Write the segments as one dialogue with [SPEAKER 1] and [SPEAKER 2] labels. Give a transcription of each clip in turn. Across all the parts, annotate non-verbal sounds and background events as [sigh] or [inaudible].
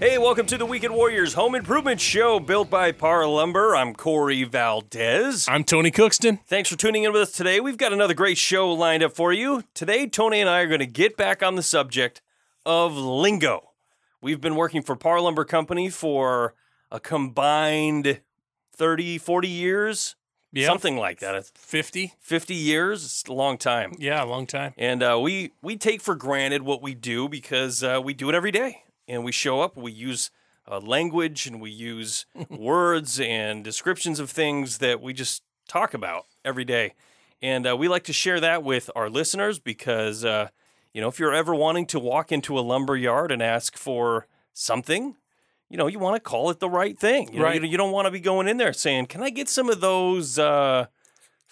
[SPEAKER 1] Hey, welcome to the Weekend Warriors Home Improvement Show built by Parr Lumber. I'm Corey Valdez.
[SPEAKER 2] I'm Tony Cookston.
[SPEAKER 1] Thanks for tuning in with us today. We've got another great show lined up for you. Today, Tony and I are going to get back on the subject of lingo. We've been working for Parr Lumber Company for a combined 30, 40 years,
[SPEAKER 2] Yeah.
[SPEAKER 1] something like that. It's
[SPEAKER 2] 50.
[SPEAKER 1] 50 years, it's a long time.
[SPEAKER 2] Yeah, a long time.
[SPEAKER 1] And uh, we we take for granted what we do because uh, we do it every day. And we show up, we use uh, language, and we use [laughs] words and descriptions of things that we just talk about every day. And uh, we like to share that with our listeners because, uh, you know, if you're ever wanting to walk into a lumber yard and ask for something, you know, you want to call it the right thing. You, know,
[SPEAKER 2] Right.
[SPEAKER 1] you, you don't want to be going in there saying, "Can I get some of those uh,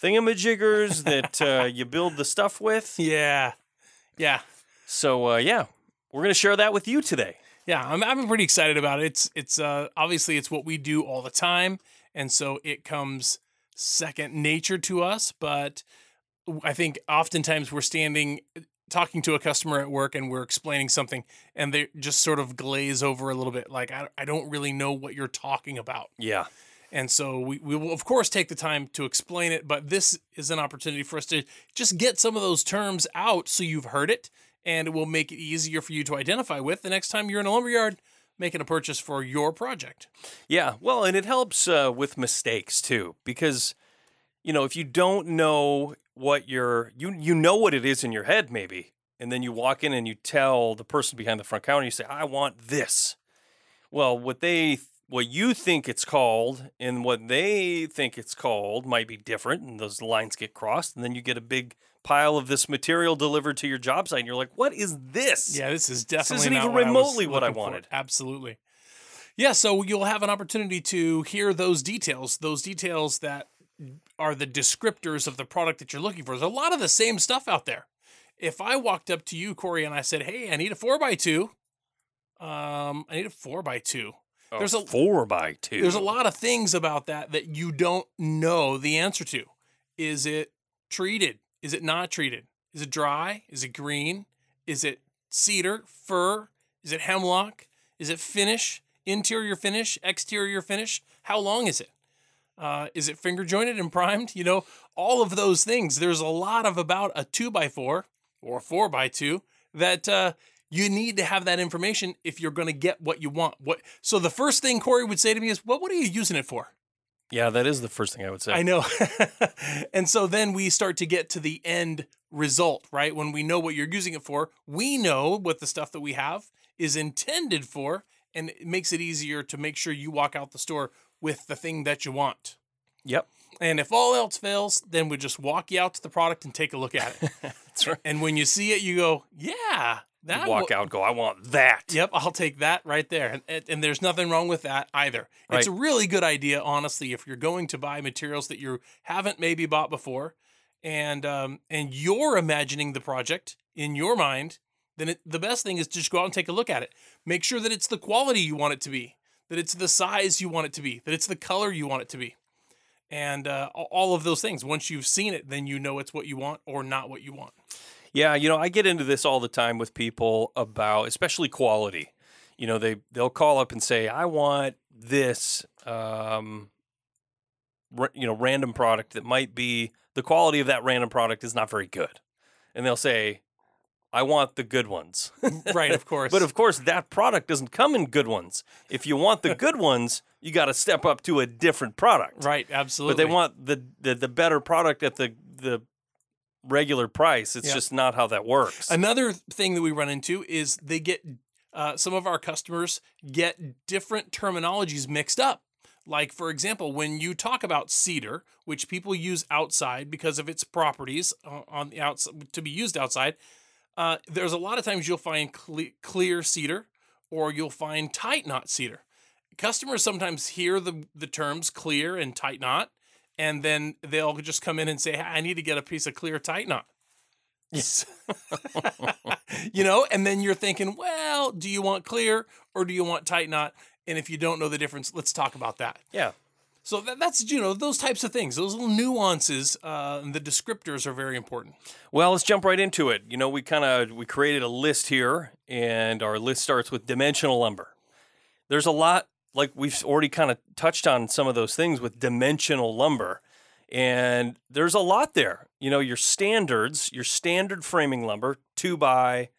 [SPEAKER 1] thingamajiggers [laughs] that uh, you build the stuff with?"
[SPEAKER 2] Yeah. Yeah.
[SPEAKER 1] So uh, yeah, we're gonna share that with you today.
[SPEAKER 2] Yeah, I'm I'm pretty excited about it. It's it's uh obviously it's what we do all the time and so it comes second nature to us, but I think oftentimes we're standing talking to a customer at work and we're explaining something and they just sort of glaze over a little bit like I, I don't really know what you're talking about.
[SPEAKER 1] Yeah,
[SPEAKER 2] And so we, we will, of course, take the time to explain it, but this is an opportunity for us to just get some of those terms out so you've heard it and it will make it easier for you to identify with the next time you're in a lumberyard making a purchase for your project.
[SPEAKER 1] yeah. Well, and it helps uh, with mistakes too, because you know if you don't know what you're you you know what it is in your head maybe, and then you walk in and you tell the person behind the front counter, you say, "I want this." Well, what they what you think it's called and what they think it's called might be different, and those lines get crossed, and then you get a big pile of this material delivered to your job site, and you're like, "What is this?"
[SPEAKER 2] Yeah, this is definitely
[SPEAKER 1] isn't
[SPEAKER 2] not
[SPEAKER 1] even
[SPEAKER 2] what I
[SPEAKER 1] remotely what I
[SPEAKER 2] looking for.
[SPEAKER 1] wanted.
[SPEAKER 2] Absolutely. Yeah, so you'll have an opportunity to hear those details, those details that are the descriptors of the product that you're looking for. There's a lot of the same stuff out there. If I walked up to you, Corey, and I said, "Hey, I need a four by two. Um, I need a four by two.
[SPEAKER 1] Oh,
[SPEAKER 2] There's a-
[SPEAKER 1] four by two.
[SPEAKER 2] There's a lot of things about that that you don't know the answer to. Is it treated? Is it not treated? Is it dry? Is it green? Is it cedar, fir? Is it hemlock? Is it finish? Interior finish? Exterior finish? How long is it? Uh, is it finger jointed and [laughs] primed? You know, all of those things. There's a lot of about a two by four or four by two that uh, you need to have that information if you're going to get what you want. What? So the first thing Corey would say to me is, "What? What are you using it for?"
[SPEAKER 1] Yeah, that is the first thing I would say.
[SPEAKER 2] I know. [laughs] and so then we start to get to the end result, right? When we know what you're using it for, we know what the stuff that we have is intended for, and it makes it easier to make sure you walk out the store with the thing that you want.
[SPEAKER 1] Yep.
[SPEAKER 2] And if all else fails, then we just walk you out to the product and take a look at it. [laughs]
[SPEAKER 1] That's right.
[SPEAKER 2] and when you see it, you go, "Yeah, that
[SPEAKER 1] Walk
[SPEAKER 2] wa-
[SPEAKER 1] out, go. I want that.
[SPEAKER 2] Yep, I'll take that right there. And, and, there's nothing wrong with that either. It's a really good idea, honestly, if you're going to buy materials that you haven't maybe bought before, and um, and you're imagining the project in your mind, then it, the best thing is to just go out and take a look at it. Make sure that it's the quality you want it to be, that it's the size you want it to be, that it's the color you want it to be, and uh, all of those things. Once you've seen it, then you know it's what you want or not what you want.
[SPEAKER 1] Yeah, you know, I get into this all the time with people about, especially quality. You know, they they'll call up and say, "I want this," um, ra- you know, random product that might be the quality of that random product is not very good, and they'll say, "I want the good ones." [laughs]
[SPEAKER 2] right, of [laughs] course.
[SPEAKER 1] But of course, that product doesn't come in good ones. If you want the [laughs] good ones, you got to step up to a different product.
[SPEAKER 2] right, absolutely.
[SPEAKER 1] But they want the, the the better product at the the regular price. It's
[SPEAKER 2] Yeah.
[SPEAKER 1] just not how that works.
[SPEAKER 2] Another thing that we run into is they get uh, some of our customers get different terminologies mixed up. Like, for example, when you talk about cedar, which people use outside because of its properties on the outside to be used outside, uh, there's a lot of times you'll find cle- clear cedar or you'll find tight knot cedar. Customers sometimes hear the, the terms clear and tight knot, and then they'll just come in and say, I need to get a piece of clear tight knot. [laughs] you know, and then you're thinking, well, do you want clear or do you want tight knot? And if you don't know the difference, let's talk about that.
[SPEAKER 1] Yeah.
[SPEAKER 2] So that, that's you know those types of things, those little nuances, uh, and the descriptors are very important.
[SPEAKER 1] Well, let's jump right into it. You know, we kind of we created a list here, and our list starts with dimensional lumber. There's a lot, like we've already kind of touched on some of those things with dimensional lumber, and there's a lot there. You know, your standards, your standard framing lumber, two by,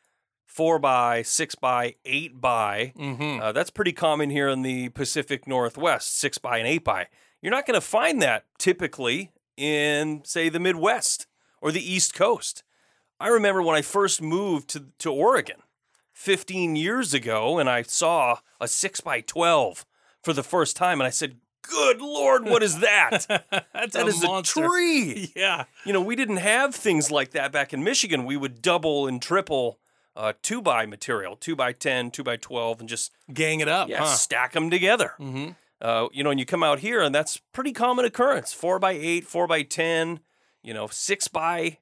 [SPEAKER 1] four by, six by, eight by.
[SPEAKER 2] Mm-hmm.
[SPEAKER 1] Uh, that's pretty common here in the Pacific Northwest, six by and eight by. You're not going to find that typically in, say, the Midwest or the East Coast. I remember when I first moved to, to Oregon 15 years ago and I saw a six by 12 for the first time, and I said, Good Lord, what is that? [laughs]
[SPEAKER 2] That's
[SPEAKER 1] That
[SPEAKER 2] a
[SPEAKER 1] is a tree. [laughs]
[SPEAKER 2] Yeah.
[SPEAKER 1] You know, we didn't have things like that back in Michigan. We would double and triple uh, two by material, two by 10, two by 12, and just
[SPEAKER 2] Gang it up.
[SPEAKER 1] yeah,
[SPEAKER 2] huh?
[SPEAKER 1] stack them together.
[SPEAKER 2] Mm-hmm.
[SPEAKER 1] Uh, you know, and you come out here, and that's pretty common occurrence. Four by eight, four by ten, you know, six by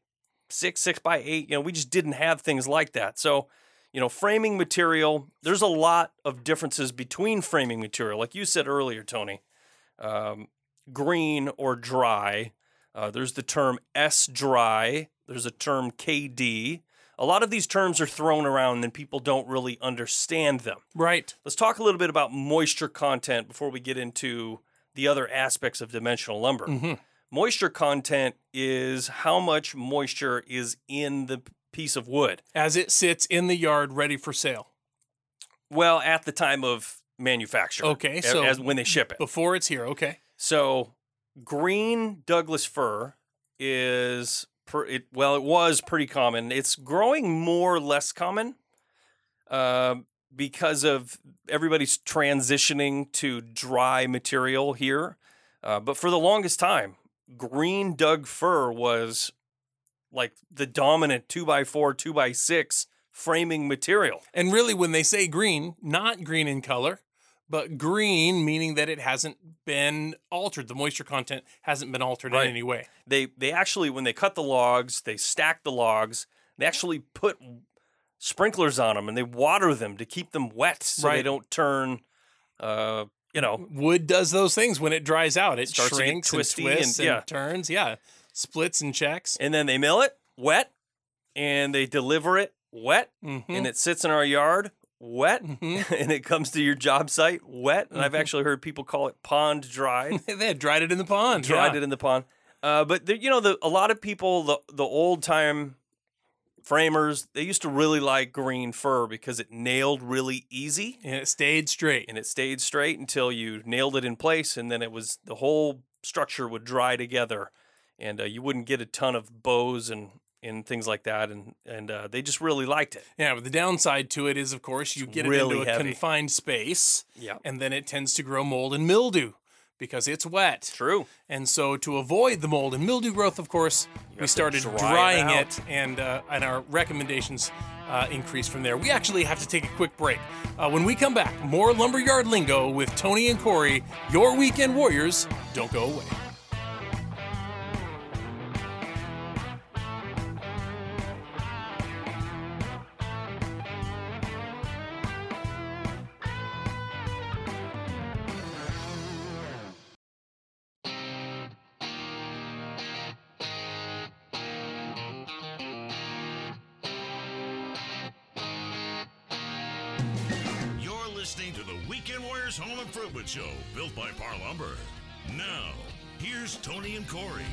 [SPEAKER 1] six, six by eight. You know, we just didn't have things like that. So, you know, framing material. There's a lot of differences between framing material, like you said earlier, Tony. Um, green or dry. Uh, there's the term S dry. There's a term KD. A lot of these terms are thrown around and people don't really understand them.
[SPEAKER 2] Right.
[SPEAKER 1] Let's talk a little bit about moisture content before we get into the other aspects of dimensional lumber.
[SPEAKER 2] Mhm.
[SPEAKER 1] Moisture content is how much moisture is in the piece of wood.
[SPEAKER 2] As it sits in the yard ready for sale.
[SPEAKER 1] Well, at the time of manufacture.
[SPEAKER 2] Okay,
[SPEAKER 1] a-
[SPEAKER 2] so
[SPEAKER 1] as when they ship it.
[SPEAKER 2] Before it's here. Okay.
[SPEAKER 1] So, green Douglas fir is per, it, well, it was pretty common. It's growing more or less common uh, because of everybody's transitioning to dry material here. Uh, but for the longest time, green Doug fir was like the dominant two by four, two by six framing material.
[SPEAKER 2] And really, when they say green, not green in color, but green meaning that it hasn't been altered. The moisture content hasn't been altered
[SPEAKER 1] Right.
[SPEAKER 2] in any way.
[SPEAKER 1] they they actually when they cut the logs, they stack the logs. They actually put sprinklers on them and they water them to keep them wet so they don't turn. Uh, you know,
[SPEAKER 2] Wood does those things when it dries out. It
[SPEAKER 1] Starts
[SPEAKER 2] shrinks
[SPEAKER 1] twisty
[SPEAKER 2] and
[SPEAKER 1] and-
[SPEAKER 2] twists and,
[SPEAKER 1] yeah.
[SPEAKER 2] turns. Yeah. Splits and checks.
[SPEAKER 1] and then they mill it wet, and they deliver it wet,
[SPEAKER 2] Mm-hmm.
[SPEAKER 1] and it sits in our yard wet,
[SPEAKER 2] Mhm. [laughs]
[SPEAKER 1] and it comes to your job site wet. And I've
[SPEAKER 2] Mhm.
[SPEAKER 1] actually heard people call it pond dried. [laughs]
[SPEAKER 2] they had dried it in the pond.
[SPEAKER 1] dried
[SPEAKER 2] yeah.
[SPEAKER 1] it in the pond. Uh, but there, you know, the, a lot of people, the the old time framers, they used to really like green fir because it nailed really easy
[SPEAKER 2] And it stayed straight.
[SPEAKER 1] and it stayed straight until you nailed it in place, and then it was the whole structure would dry together, and uh, you wouldn't get a ton of bows and and things like that, and and uh, they just really liked it.
[SPEAKER 2] Yeah, but the downside to it is, of course, you
[SPEAKER 1] It's
[SPEAKER 2] get
[SPEAKER 1] really
[SPEAKER 2] it into a
[SPEAKER 1] heavy.
[SPEAKER 2] confined space,
[SPEAKER 1] Yeah,
[SPEAKER 2] and then it tends to grow mold and mildew because it's wet.
[SPEAKER 1] true.
[SPEAKER 2] And so, to avoid the mold and mildew growth, of course, we started
[SPEAKER 1] dry
[SPEAKER 2] drying
[SPEAKER 1] out.
[SPEAKER 2] it, and uh, and our recommendations uh, increased from there. We actually have to take a quick break. Uh, when we come back, more lumberyard lingo with Tony and Corey. Your weekend warriors. Don't go away.
[SPEAKER 3] Now, here's Tony and Corey.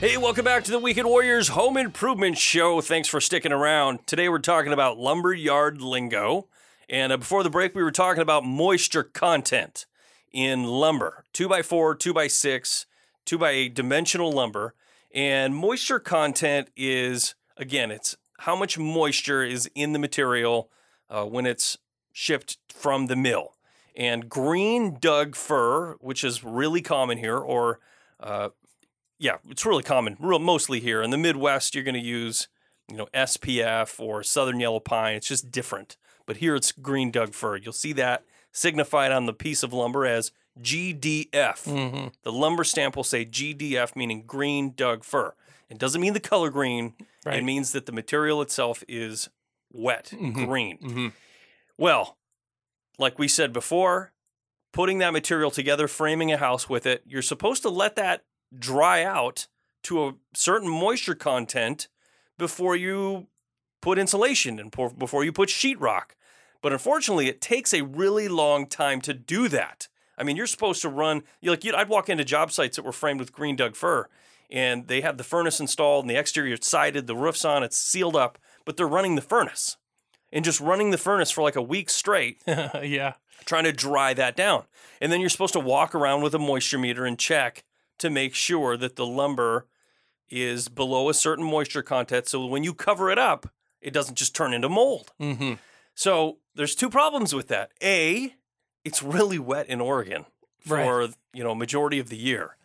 [SPEAKER 1] Hey, welcome back to the Weekend Warriors Home Improvement Show. Thanks for sticking around. Today we're talking about lumberyard lingo. And uh, before the break, we were talking about moisture content in lumber 2x4, 2x6, 2x8 dimensional lumber. And moisture content is, again, it's how much moisture is in the material uh, when it's shipped from the mill. And green Doug fir, which is really common here, or uh, yeah, it's really common, real mostly here in the Midwest. You're going to use, you know, SPF or Southern Yellow Pine. It's just different. But here it's green Doug fir. You'll see that signified on the piece of lumber as GDF.
[SPEAKER 2] Mm-hmm.
[SPEAKER 1] The lumber stamp will say GDF, meaning green Doug fir. It doesn't mean the color green.
[SPEAKER 2] Right.
[SPEAKER 1] It means that the material itself is wet,
[SPEAKER 2] Mhm.
[SPEAKER 1] green.
[SPEAKER 2] Mhm.
[SPEAKER 1] Well, like we said before, putting that material together, framing a house with it, you're supposed to let that dry out to a certain moisture content before you put insulation and pour, before you put sheetrock. But unfortunately, it takes a really long time to do that. I mean, you're supposed to run you like I'd walk into job sites that were framed with green Doug fir, and they have the furnace installed and the exterior sided, the roof's on, it's sealed up, but they're running the furnace and just running the furnace for like a week straight, [laughs]
[SPEAKER 2] yeah.
[SPEAKER 1] trying to dry that down. And then you're supposed to walk around with a moisture meter and check to make sure that the lumber is below a certain moisture content. So when you cover it up, it doesn't just turn into mold.
[SPEAKER 2] Mm-hmm.
[SPEAKER 1] So there's two problems with that. A, it's really wet in Oregon for you know majority of the year,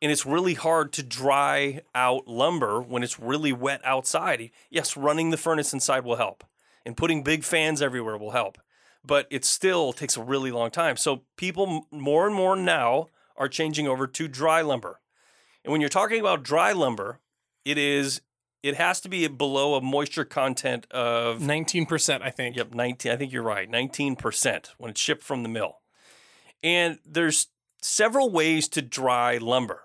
[SPEAKER 1] and it's really hard to dry out lumber when it's really wet outside. Yes, running the furnace inside will help, and putting big fans everywhere will help, but it still takes a really long time. So people more and more now are changing over to dry lumber, and when you're talking about dry lumber, it is it has to be below a moisture content of
[SPEAKER 2] Nineteen percent, I think.
[SPEAKER 1] Yep, 19. I think you're right. 19% when it's shipped from the mill. And there's several ways to dry lumber.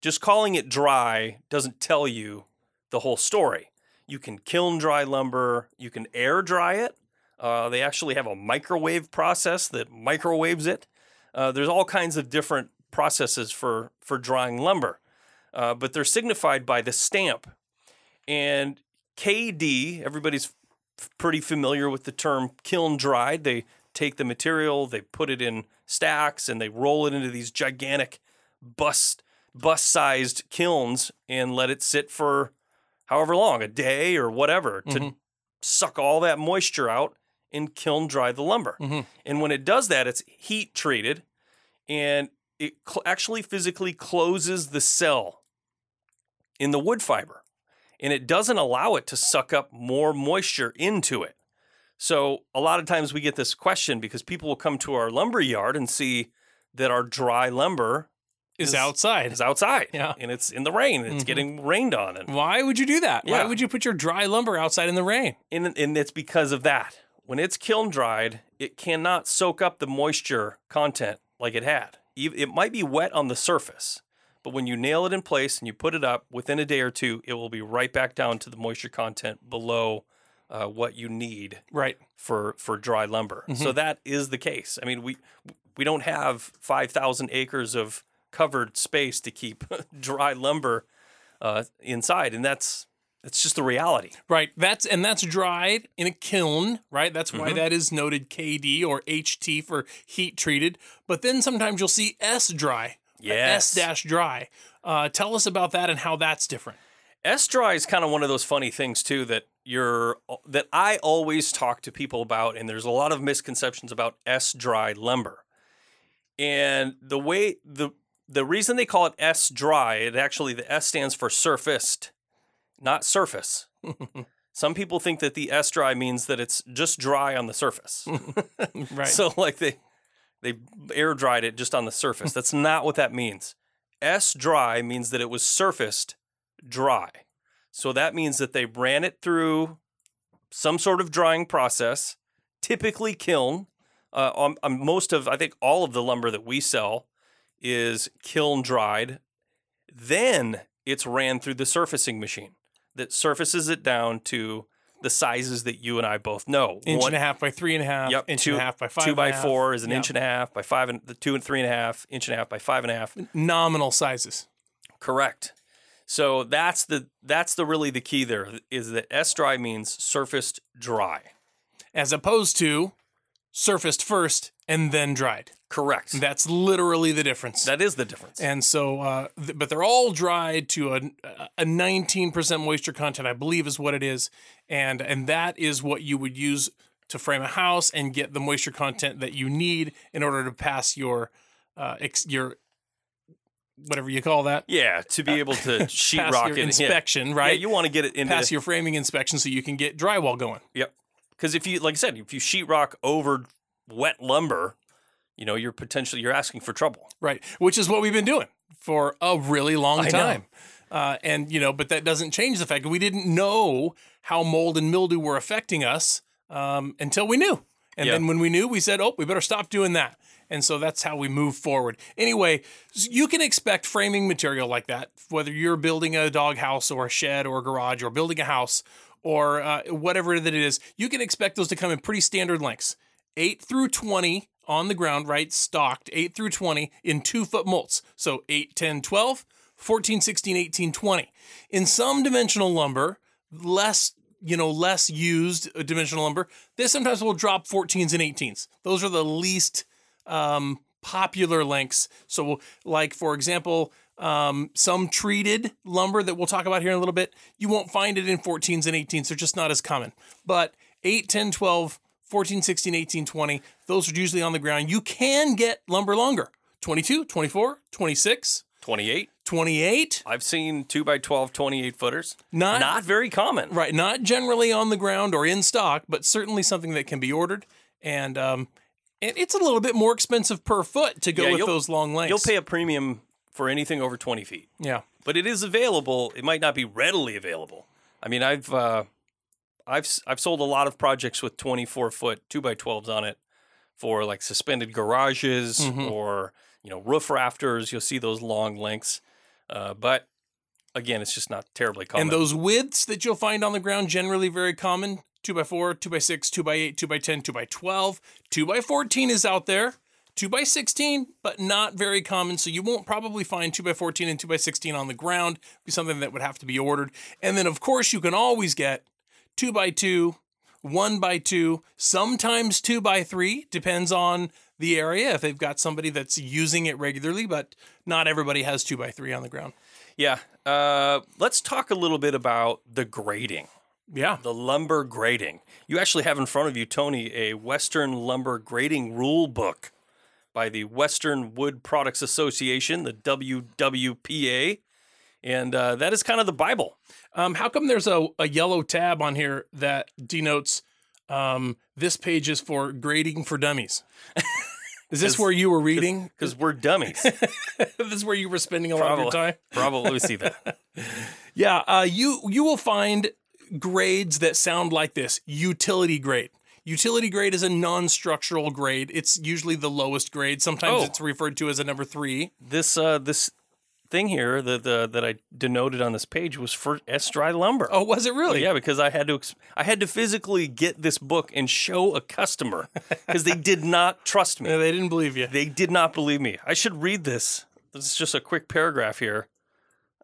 [SPEAKER 1] Just calling it dry doesn't tell you the whole story. You can kiln dry lumber, you can air dry it. Uh, they actually have a microwave process that microwaves it. Uh, there's all kinds of different processes for, for drying lumber, uh, but they're signified by the stamp. And KD, everybody's f- pretty familiar with the term kiln dried. They take the material, they put it in stacks, and they roll it into these gigantic bus bus sized kilns and let it sit for however long, a day or whatever, to
[SPEAKER 2] Mhm.
[SPEAKER 1] suck all that moisture out and kiln dry the lumber.
[SPEAKER 2] Mhm.
[SPEAKER 1] And when it does that, it's heat treated and it cl- actually physically closes the cell in the wood fiber and it doesn't allow it to suck up more moisture into it. So a lot of times we get this question because people will come to our lumber yard and see that our dry lumber
[SPEAKER 2] Is
[SPEAKER 1] Is-
[SPEAKER 2] outside.
[SPEAKER 1] is outside
[SPEAKER 2] Yeah.
[SPEAKER 1] and it's in the rain it's
[SPEAKER 2] Mhm.
[SPEAKER 1] getting rained on and,
[SPEAKER 2] Why would you do that? Why would you put your dry lumber outside in the rain?
[SPEAKER 1] and and it's because of that. When it's kiln dried, it cannot soak up the moisture content like it had. It might be wet on the surface, but when you nail it in place and you put it up within a day or two, it will be right back down to the moisture content below uh, what you need
[SPEAKER 2] Right.
[SPEAKER 1] for for dry lumber. So that is the case. I mean, we we don't have 5,000 acres of covered space to keep [laughs] dry lumber uh, inside, and that's that's just the reality.
[SPEAKER 2] Right. That's and that's dried in a kiln, right? That's why
[SPEAKER 1] Mhm.
[SPEAKER 2] that is noted KD or HT for heat treated. But then sometimes you'll see S dry.
[SPEAKER 1] Yes.
[SPEAKER 2] S dash dry. Uh, tell us about that and how that's different.
[SPEAKER 1] S dry is kind of one of those funny things too that you're uh, that I always talk to people about, and there's a lot of misconceptions about S dry lumber. And the way the the reason they call it S dry, it actually the S stands for surfaced, not surface. [laughs] Some people think that the S dry means that it's just dry on the surface. [laughs]
[SPEAKER 2] Right.
[SPEAKER 1] So like they they air dried it just on the surface. [laughs] That's not what that means. S dry means that it was surfaced dry. So that means that they ran it through some sort of drying process, typically kiln. Uh, on, on most of, I think all of the lumber that we sell is kiln dried. Then it's ran through the surfacing machine that surfaces it down to the sizes that you and I both know.
[SPEAKER 2] inch
[SPEAKER 1] One-
[SPEAKER 2] and a half by three and a half.
[SPEAKER 1] Yep,
[SPEAKER 2] Inch
[SPEAKER 1] two-
[SPEAKER 2] and a half by five.
[SPEAKER 1] two by four is an
[SPEAKER 2] Yep.
[SPEAKER 1] inch and a half by five and the two and three and a half, inch and a half by five and a half.
[SPEAKER 2] Nominal sizes.
[SPEAKER 1] Correct. So that's the that's the really the key there is that S dry means surfaced dry.
[SPEAKER 2] As opposed to surfaced first and then dried.
[SPEAKER 1] Correct.
[SPEAKER 2] That's literally the difference.
[SPEAKER 1] that is the difference.
[SPEAKER 2] And so, uh, th- but they're all dried to a a 19% moisture content, I believe, is what it is, and and that is what you would use to frame a house and get the moisture content that you need in order to pass your uh, ex- your whatever you call that
[SPEAKER 1] yeah, to be able to [laughs] sheetrock it.
[SPEAKER 2] inspection,
[SPEAKER 1] Yeah,
[SPEAKER 2] right?
[SPEAKER 1] you want to get it into
[SPEAKER 2] pass your framing inspection so you can get drywall going.
[SPEAKER 1] Yep. Because if you, like I said, if you sheetrock over wet lumber, you know, you're potentially you're asking for trouble.
[SPEAKER 2] Right. Which is what we've been doing for a really long
[SPEAKER 1] I
[SPEAKER 2] time. Uh, and, you know, but that doesn't change the fact that we didn't know how mold and mildew were affecting us um, until we knew. And
[SPEAKER 1] Yeah.
[SPEAKER 2] then when we knew, we said, oh, we better stop doing that. And so that's how we move forward. Anyway, you can expect framing material like that, whether you're building a doghouse or a shed or a garage or building a house or uh, whatever that it is. You can expect those to come in pretty standard lengths 8 through 20 on the ground, right? Stocked 8 through 20 in two foot molts. So 8, 10, 12, 14, 16, 18, 20. In some dimensional lumber, less you know less used uh, dimensional lumber they sometimes will drop 14s and 18s those are the least um, popular lengths. So like for example um, some treated lumber that we'll talk about here in a little bit you won't find it in 14s and 18s they're just not as common. But 8 10 12 14 16 18 20 those are usually on the ground. You can get lumber longer. 22 24 26
[SPEAKER 1] 28.
[SPEAKER 2] 28
[SPEAKER 1] I've seen 2 by 12 28 footers.
[SPEAKER 2] Not-
[SPEAKER 1] not very common.
[SPEAKER 2] Right, not generally on the ground or in stock, but certainly something that can be ordered. And um, and it's a little bit more expensive per foot to go
[SPEAKER 1] Yeah,
[SPEAKER 2] with those long lengths.
[SPEAKER 1] You'll pay a premium for anything over 20 feet.
[SPEAKER 2] yeah,
[SPEAKER 1] but it is available. It might not be readily available. I mean, I've uh, I've I've sold a lot of projects with 24 foot two by 12s on it for like suspended garages
[SPEAKER 2] Mhm.
[SPEAKER 1] or you know roof rafters. You'll see those long lengths, uh, but again, it's just not terribly common.
[SPEAKER 2] and those widths that you'll find on the ground generally very common: two by four, two by six, two by eight, two by ten, two by twelve, two by fourteen is out there. Two by sixteen, but not very common. So you won't probably find two by fourteen and two by sixteen on the ground. Be something that would have to be ordered. And then, of course, you can always get two by two, one by two, sometimes two by three, depends on the area. If they've got somebody that's using it regularly, but not everybody has two by three on the ground.
[SPEAKER 1] yeah, uh, let's talk a little bit about the grading.
[SPEAKER 2] Yeah.
[SPEAKER 1] the lumber grading. You actually have in front of you, Tony, a Western Lumber Grading Rule Book by the Western Wood Products Association, the WWPA. And uh, that is kind of the Bible.
[SPEAKER 2] Um, how come there's a, a yellow tab on here that denotes um, this page is for grading for dummies? [laughs] Is this where you were reading?
[SPEAKER 1] Because we're dummies. [laughs]
[SPEAKER 2] this is where you were spending a lot of your
[SPEAKER 1] Probably.
[SPEAKER 2] time.
[SPEAKER 1] Probably see that. [laughs]
[SPEAKER 2] Yeah, uh, you you will find grades that sound like this: utility grade. Utility grade is a non-structural grade. It's usually the lowest grade. Sometimes
[SPEAKER 1] Oh.
[SPEAKER 2] it's referred to as a number three.
[SPEAKER 1] This uh, this thing here the, the, that I denoted on this page was for S dry lumber.
[SPEAKER 2] Oh, was it really?
[SPEAKER 1] Yeah, because I had to I had to physically get this book and show a customer because they did not trust me.
[SPEAKER 2] Yeah, [laughs] they didn't believe you.
[SPEAKER 1] They did not believe me. I should read this. This is just a quick paragraph here.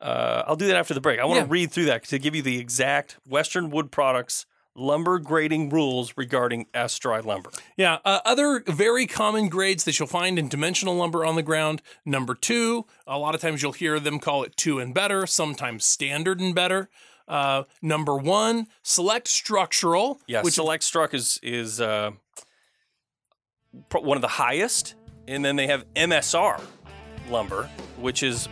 [SPEAKER 1] Uh, I'll do that after the break. I want to
[SPEAKER 2] Yeah.
[SPEAKER 1] read through that to give you the exact Western Wood Products lumber grading rules regarding S dry lumber.
[SPEAKER 2] Yeah, uh, other very common grades that you'll find in dimensional lumber on the ground. Number two, a lot of times you'll hear them call it two and better, sometimes standard and better. Uh, number one, select structural.
[SPEAKER 1] Yeah,
[SPEAKER 2] which
[SPEAKER 1] Select Struck is is uh, one of the highest, and then they have MSR lumber, which is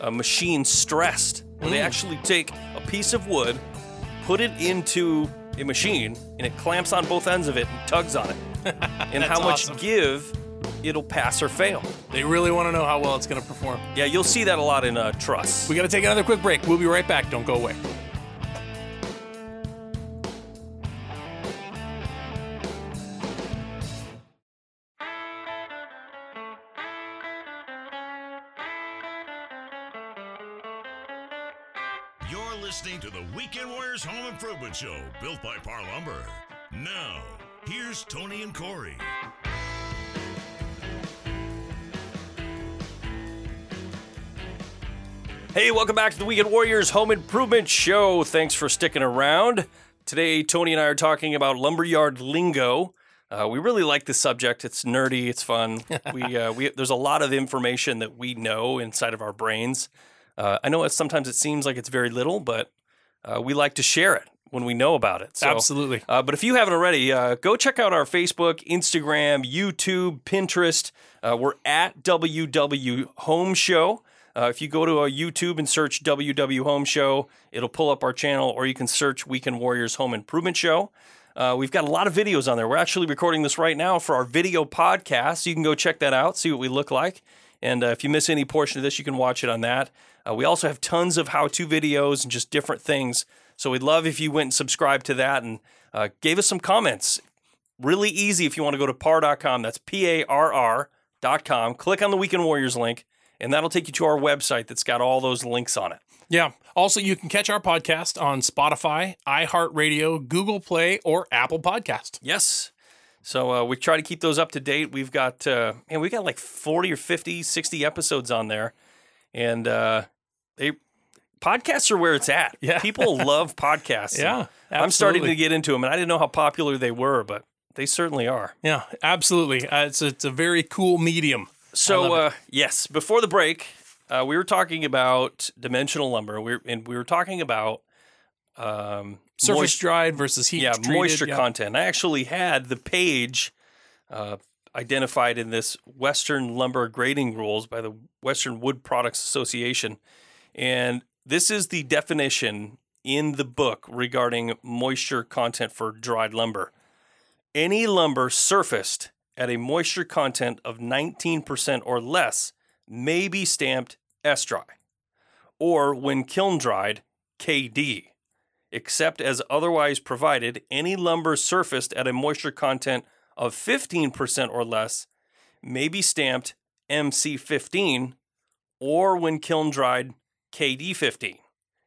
[SPEAKER 1] a machine stressed, where they
[SPEAKER 2] Mm.
[SPEAKER 1] actually take a piece of wood, put it into a machine, and it clamps on both ends of it and tugs on it. [laughs] and how much
[SPEAKER 2] awesome.
[SPEAKER 1] give it'll pass or fail.
[SPEAKER 2] they really want to know how well it's going to perform.
[SPEAKER 1] Yeah, you'll see that a lot in uh, truss.
[SPEAKER 2] We got to take another quick break. We'll be right back. Don't go away.
[SPEAKER 3] Weekend Home Improvement Show, built by Parr Lumber. Now, here's Tony and Corey.
[SPEAKER 1] Hey, welcome back to the Weekend Warriors Home Improvement Show. Thanks for sticking around. Today, Tony and I are talking about lumberyard lingo. Uh, we really like this subject. It's nerdy. It's fun. we, [laughs] uh, we there's a lot of information that we know inside of our brains. Uh, I know it, sometimes it seems like it's very little, but uh, we like to share it when we know about it. So,
[SPEAKER 2] Absolutely.
[SPEAKER 1] uh, but if you haven't already, uh, go check out our Facebook, Instagram, YouTube, Pinterest. Uh, we're at WW Home Show. Uh, if you go to a YouTube and search WW Home Show, it'll pull up our channel, or you can search Weekend Warriors Home Improvement Show. Uh, we've got a lot of videos on there. We're actually recording this right now for our video podcast. So you can go check that out, see what we look like. And uh, if you miss any portion of this, you can watch it on that. Uh, we also have tons of how to videos and just different things. So we'd love if you went and subscribed to that and uh, gave us some comments. Really easy if you want to go to parr.com. That's P A R R.com. Click on the Weekend Warriors link, and that'll take you to our website that's got all those links on it.
[SPEAKER 2] Yeah. Also, you can catch our podcast on Spotify, iHeartRadio, Google Play, or Apple Podcast.
[SPEAKER 1] Yes. So uh, we try to keep those up to date. We've got, uh, man, we got like 40 or 50, 60 episodes on there. And uh, they podcasts are where it's at.
[SPEAKER 2] Yeah.
[SPEAKER 1] People love podcasts. [laughs]
[SPEAKER 2] Yeah,
[SPEAKER 1] I'm starting to get into them, and I didn't know how popular they were, but they certainly are.
[SPEAKER 2] Yeah, absolutely. Uh, it's, it's a very cool medium.
[SPEAKER 1] So, uh, yes, before the break, uh, we were talking about dimensional lumber, we and we were talking about um,
[SPEAKER 2] Surface
[SPEAKER 1] moist-
[SPEAKER 2] dried versus heat
[SPEAKER 1] yeah,
[SPEAKER 2] treated.
[SPEAKER 1] moisture
[SPEAKER 2] yeah.
[SPEAKER 1] content. I actually had the page uh, identified in this Western Lumber Grading Rules by the Western Wood Products Association, and this is the definition in the book regarding moisture content for dried lumber. Any lumber surfaced at a moisture content of 19% or less may be stamped S dry, or when kiln dried, KD except as otherwise provided, any lumber surfaced at a moisture content of 15% or less may be stamped MC15 or when kiln dried KD15.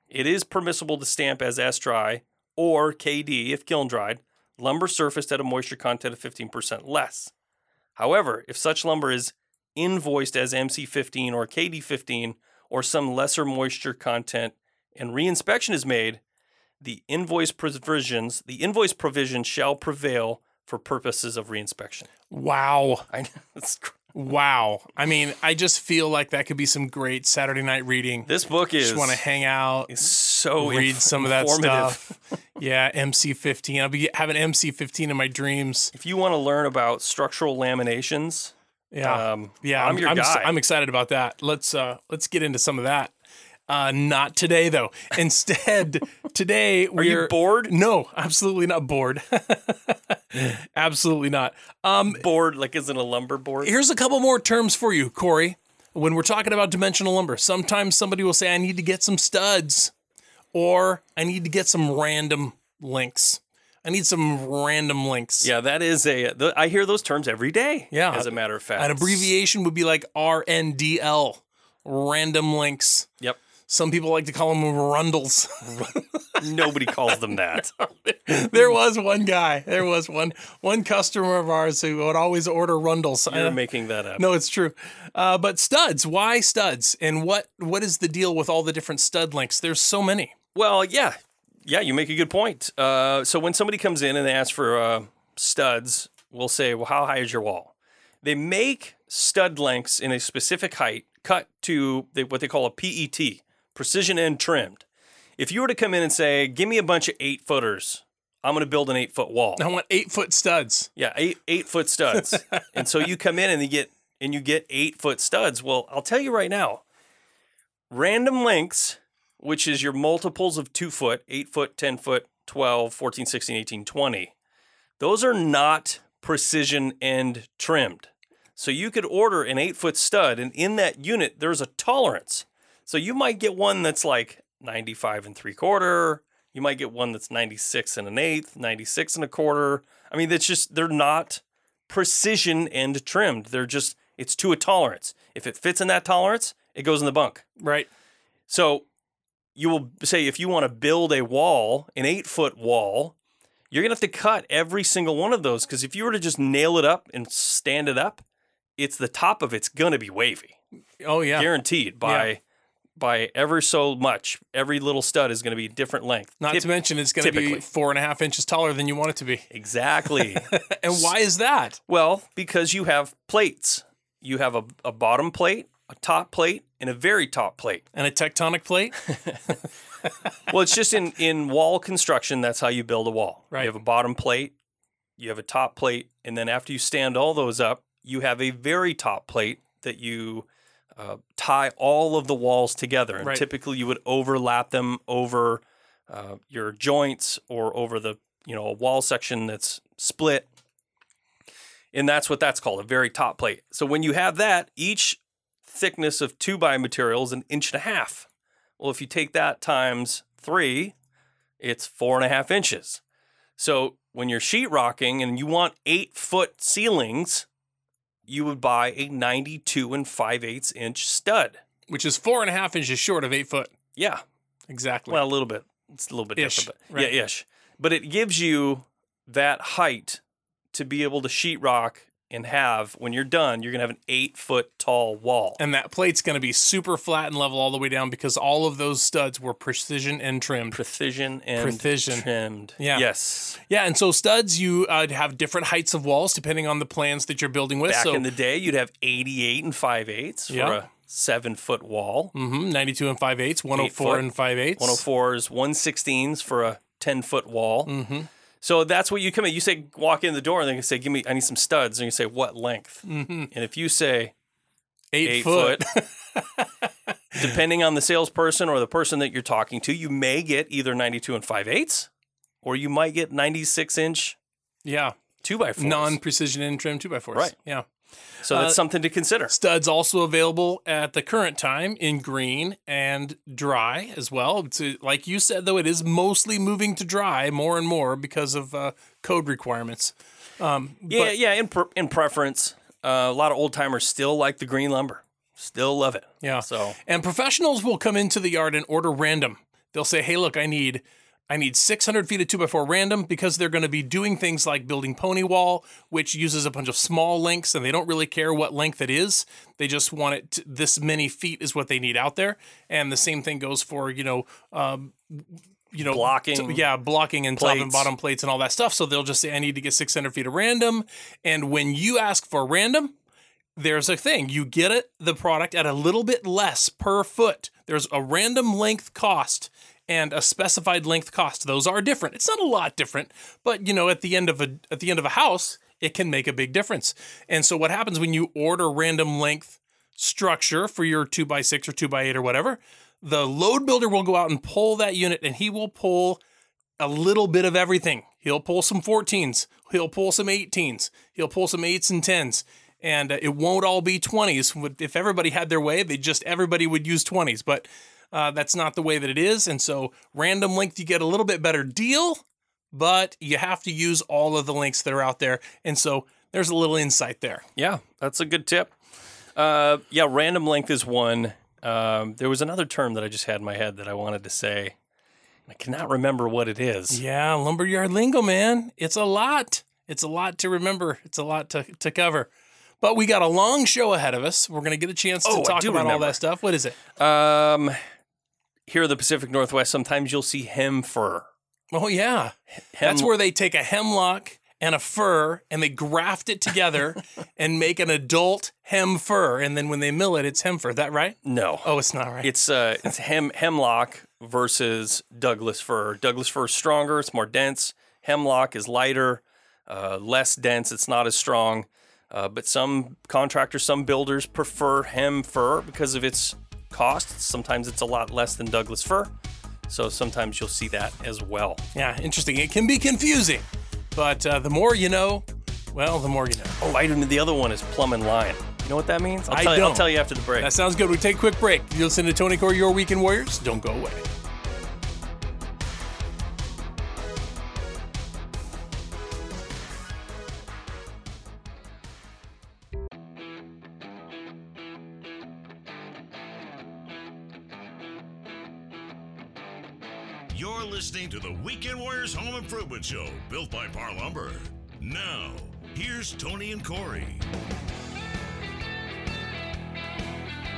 [SPEAKER 1] It is permissible to stamp as S dry or KD if kiln dried lumber surfaced at a moisture content of 15% less. However, if such lumber is invoiced as MC15 or KD15 or some lesser moisture content and reinspection is made, the invoice provisions, the invoice provision shall prevail for purposes of reinspection.
[SPEAKER 2] Wow.
[SPEAKER 1] I know [laughs] it's
[SPEAKER 2] Wow. I mean, I just feel like that could be some great Saturday night reading.
[SPEAKER 1] this book is
[SPEAKER 2] just want to hang out,
[SPEAKER 1] is so
[SPEAKER 2] read some of that stuff. [laughs] Yeah, MC15. I'll be having MC15 in my dreams.
[SPEAKER 1] If you want to learn about structural laminations,
[SPEAKER 2] Yeah.
[SPEAKER 1] um,
[SPEAKER 2] yeah,
[SPEAKER 1] I'm, your
[SPEAKER 2] I'm,
[SPEAKER 1] guy.
[SPEAKER 2] I'm excited about that. Let's uh let's get into some of that. Uh not today though. [laughs] Instead, today
[SPEAKER 1] Are
[SPEAKER 2] we're
[SPEAKER 1] you bored?
[SPEAKER 2] No, absolutely not bored. [laughs] [laughs] absolutely not. Um
[SPEAKER 1] Board like isn't a lumber board?
[SPEAKER 2] Here's a couple more terms for you, Corey. When we're talking about dimensional lumber, sometimes somebody will say, I need to get some studs, or I need to get some random lengths. I need some random lengths.
[SPEAKER 1] Yeah, that is a. The, I hear those terms every day.
[SPEAKER 2] Yeah.
[SPEAKER 1] as a matter of fact,
[SPEAKER 2] An abbreviation would be like RNDL, random lengths.
[SPEAKER 1] Yep.
[SPEAKER 2] Some people like to call them rundles. [laughs]
[SPEAKER 1] Nobody calls them that. [laughs]
[SPEAKER 2] there was one guy, there was one one customer of ours who would always order rundles.
[SPEAKER 1] You're
[SPEAKER 2] I-
[SPEAKER 1] making that up.
[SPEAKER 2] No, it's true. Uh, but studs, why studs? And what what is the deal with all the different stud links? There's so many.
[SPEAKER 1] Well, yeah, yeah, you make a good point. Uh, so when somebody comes in and they ask for uh, studs, we'll say, "Well, how high is your wall?" They make stud lengths in a specific height, cut to the, what they call a PET, precision end trimmed. If you were to come in and say, "Give me a bunch of eight footers," I'm going to build an eight foot wall.
[SPEAKER 2] I want eight foot studs.
[SPEAKER 1] Yeah, eight eight foot studs. [laughs] and so you come in and you get and you get eight foot studs. Well, I'll tell you right now, random lengths, which is your multiples of two foot, eight foot, 10 foot, 12, 14, 16, 18, 20, those are not precision end trimmed. So you could order an eight foot stud, and in that unit, there's a tolerance. So you might get one that's like 95 and three quarter. You might get one that's 96 and an eighth, 96 and a quarter. I mean, that's just, they're not precision end trimmed. They're just, it's to a tolerance. If it fits in that tolerance, it goes in the bunk.
[SPEAKER 2] Right.
[SPEAKER 1] So you will say if you want to build a wall, an eight foot wall, you're gonna have to cut every single one of those because if you were to just nail it up and stand it up, it's the top of it's gonna be wavy,
[SPEAKER 2] Oh yeah.
[SPEAKER 1] guaranteed by by ever so much. Every little stud is gonna be a different length.
[SPEAKER 2] Not
[SPEAKER 1] Tip-
[SPEAKER 2] to mention it's going to be four and a half inches taller than you want it to be.
[SPEAKER 1] exactly. [laughs]
[SPEAKER 2] And why is that?
[SPEAKER 1] well, because you have plates. You have a, a bottom plate, a top plate, and a very top plate.
[SPEAKER 2] And a tectonic plate? [laughs]
[SPEAKER 1] well, it's just in in wall construction. That's how you build a wall.
[SPEAKER 2] Right.
[SPEAKER 1] You have a bottom plate, you have a top plate, and then after you stand all those up, you have a very top plate that you uh, tie all of the walls together. And
[SPEAKER 2] Right.
[SPEAKER 1] typically, you would overlap them over uh, your joints or over the you know a wall section that's split, and that's what that's called a very top plate. So when you have that, each thickness of two by material is an inch and a half. Well, if you take that times three, it's four and a half inches. So when you're sheetrocking and you want eight foot ceilings, you would buy a 92 and 5 eighths inch stud.
[SPEAKER 2] Which is four and a half inches short of eight foot.
[SPEAKER 1] Yeah,
[SPEAKER 2] Exactly.
[SPEAKER 1] well, a little bit. It's a little bit
[SPEAKER 2] Ish,
[SPEAKER 1] different, but
[SPEAKER 2] right.
[SPEAKER 1] yeah, ish. But it gives you that height to be able to sheetrock and have when you're done, you're gonna have an eight foot tall wall.
[SPEAKER 2] and that plate's to be super flat and level all the way down because all of those studs were precision end trimmed.
[SPEAKER 1] Precision and
[SPEAKER 2] Precision.
[SPEAKER 1] trimmed.
[SPEAKER 2] Yeah.
[SPEAKER 1] Yes.
[SPEAKER 2] Yeah, and so studs, you uh, have different heights of walls depending on the plans that you're building with.
[SPEAKER 1] Back
[SPEAKER 2] so
[SPEAKER 1] in the day, you'd have 88 and 5 eighths for
[SPEAKER 2] Yeah.
[SPEAKER 1] a seven foot wall.
[SPEAKER 2] Mm-hmm. 92 and 5 eighths, 104
[SPEAKER 1] foot,
[SPEAKER 2] and 5 eighths.
[SPEAKER 1] 104s, 116s for a 10 foot wall.
[SPEAKER 2] Mm-hmm.
[SPEAKER 1] So that's what you come in. You say, walk in the door, and they can say, "Give me, I need some studs." And you say, "What length?"
[SPEAKER 2] Mm-hmm.
[SPEAKER 1] And if you say
[SPEAKER 2] Eight,
[SPEAKER 1] eight
[SPEAKER 2] foot.
[SPEAKER 1] foot, [laughs] depending on the salesperson or the person that you're talking to, you may get either 92 and 5 eighths, or you might get 96 inch
[SPEAKER 2] yeah,
[SPEAKER 1] Two by four.
[SPEAKER 2] non precision end trim 2x4s.
[SPEAKER 1] Right.
[SPEAKER 2] Yeah.
[SPEAKER 1] So that's
[SPEAKER 2] uh,
[SPEAKER 1] something to consider.
[SPEAKER 2] Studs also available at the current time in green and dry as well. Uh, like you said, though, it is mostly moving to dry more and more because of uh, code requirements. Um,
[SPEAKER 1] Yeah,
[SPEAKER 2] but-
[SPEAKER 1] yeah. In in preference, uh, a lot of old timers still like the green lumber. Still love it.
[SPEAKER 2] Yeah.
[SPEAKER 1] So
[SPEAKER 2] And professionals will come into the yard and order random. They'll say, "Hey, look, I need." I need 600 feet of 2x4 random because they're going to be doing things like building pony wall, which uses a bunch of small links and they don't really care what length it is. They just want it to, this many feet is what they need out there. And the same thing goes for, you know, um, you know,
[SPEAKER 1] Blocking
[SPEAKER 2] t- yeah, blocking and top and bottom plates and all that stuff. So they'll just say, I need to get 600 feet of random. And when you ask for random, there's a thing. You get it, the product at a little bit less per foot. There's a random length cost and a specified length cost. Those are different. It's not a lot different, but you know, at the end of a at the end of a house, it can make a big difference. And so what happens when you order random length structure for your two by six or two by eight or whatever, the load builder will go out and pull that unit and he will pull a little bit of everything. He'll pull some 14s, he'll pull some 18s, he'll pull some 8s and 10s. And it won't all be 20s. If everybody had their way, they just everybody would use 20s. But uh, that's not the way that it is. And so, random length, you get a little bit better deal, but you have to use all of the links that are out there. And so, there's a little insight there.
[SPEAKER 1] yeah, that's a good tip. Uh, yeah, random length is one. Um, there was another term that I just had in my head that I wanted to say. I cannot remember what it is.
[SPEAKER 2] Yeah, lumberyard lingo, man. It's a lot. It's a lot to remember. It's a lot to, to cover. But we got a long show ahead of us. We're going to get a chance to
[SPEAKER 1] Oh,
[SPEAKER 2] talk about all that stuff. What is it?
[SPEAKER 1] Um, here in the Pacific Northwest, sometimes you'll see hem fir.
[SPEAKER 2] Oh, yeah.
[SPEAKER 1] Hem,
[SPEAKER 2] That's where they take a hemlock and a fir and they graft it together [laughs] and make an adult hem fir. And then when they mill it, it's hem fir. That right?
[SPEAKER 1] no,
[SPEAKER 2] Oh, it's not right.
[SPEAKER 1] it's uh, it's hem hemlock versus Douglas fir. Douglas fir is stronger. It's more dense. Hemlock is lighter, uh, less dense. It's not as strong. Uh, but some contractors, some builders prefer hem fir because of its cost. Sometimes it's a lot less than Douglas fir. So sometimes you'll see that as well.
[SPEAKER 2] yeah, interesting. It can be confusing, but uh, the more you know, well, the more you know.
[SPEAKER 1] Oh, I don't. The other one is plumb and line. You know what that means? I'll
[SPEAKER 2] I
[SPEAKER 1] tell You, I'll tell you after the break.
[SPEAKER 2] That sounds good. We take a quick break. You listen to Tony Corey, Your Weekend Warriors. Don't go away.
[SPEAKER 3] Listening to the Weekend Warriors Home Improvement Show, built by Parr Lumber. Now, here's Tony and Corey.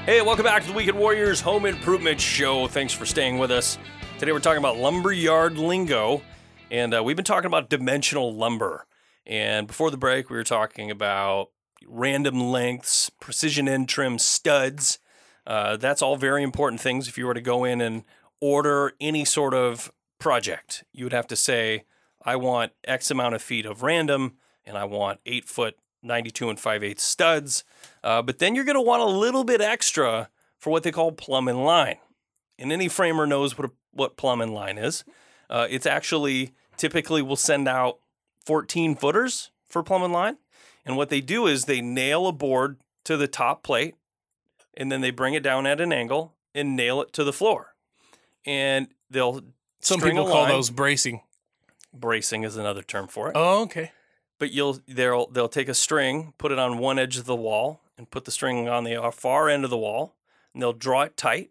[SPEAKER 1] Hey, welcome back to the Weekend Warriors Home Improvement Show. Thanks for staying with us. Today we're talking about lumberyard lingo, and uh, we've been talking about dimensional lumber. And before the break, we were talking about random lengths, precision end trim studs. Uh, that's all very important things. If you were to go in and order any sort of project, you would have to say, I want X amount of feet of random, and I want eight foot, 92 and 5 8 studs. Uh, but then you're going to want a little bit extra for what they call plumb and line. And any framer knows what, a, what plumb and line is. Uh, it's actually typically will send out 14 footers for plumb and line. And what they do is they nail a board to the top plate and then they bring it down at an angle and nail it to the floor. And they'll
[SPEAKER 2] Some people call
[SPEAKER 1] line.
[SPEAKER 2] those bracing.
[SPEAKER 1] bracing is another term for it.
[SPEAKER 2] Oh, okay.
[SPEAKER 1] But you'll they'll they'll take a string, put it on one edge of the wall, and put the string on the far end of the wall, and they'll draw it tight.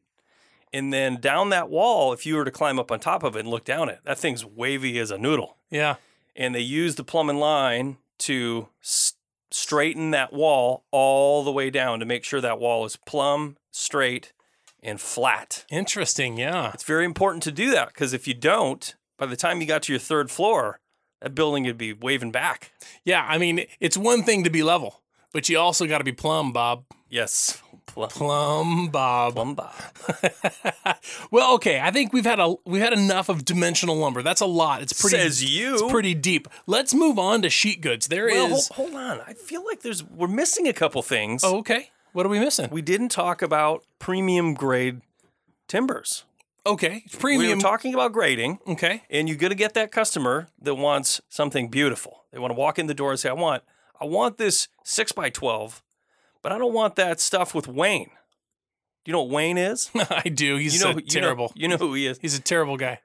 [SPEAKER 1] And then down that wall, if you were to climb up on top of it and look down it, that thing's wavy as a noodle.
[SPEAKER 2] Yeah.
[SPEAKER 1] And they use the plumb and line to s- straighten that wall all the way down to make sure that wall is plumb, straight, and flat.
[SPEAKER 2] Interesting. Yeah.
[SPEAKER 1] It's very important to do that because if you don't, by the time you got to your third floor, that building would be waving back.
[SPEAKER 2] Yeah. I mean, it's one thing to be level, but you also got to be plumb, Bob.
[SPEAKER 1] Yes, plum,
[SPEAKER 2] Plumb, Bob.
[SPEAKER 1] plum bob. [laughs]
[SPEAKER 2] well, okay. I think we've had a we've had enough of dimensional lumber. That's a lot. It's pretty.
[SPEAKER 1] Says you.
[SPEAKER 2] It's pretty deep. Let's move on to sheet goods. There is.
[SPEAKER 1] Well, hold, hold on. I feel like there's we're missing a couple things.
[SPEAKER 2] Oh, okay. What are we missing?
[SPEAKER 1] we didn't talk about premium grade timbers.
[SPEAKER 2] Okay.
[SPEAKER 1] We
[SPEAKER 2] Premium.
[SPEAKER 1] We were talking about grading.
[SPEAKER 2] okay.
[SPEAKER 1] and you're going to get that customer that wants something beautiful. They want to walk in the door and say, "I want, I want this six by twelve, but I don't want that stuff with wane." Do you know what Wayne is? [laughs]
[SPEAKER 2] I do. He's
[SPEAKER 1] you know,
[SPEAKER 2] so
[SPEAKER 1] you know-
[SPEAKER 2] terrible.
[SPEAKER 1] You know, who he is.
[SPEAKER 2] He's a terrible guy.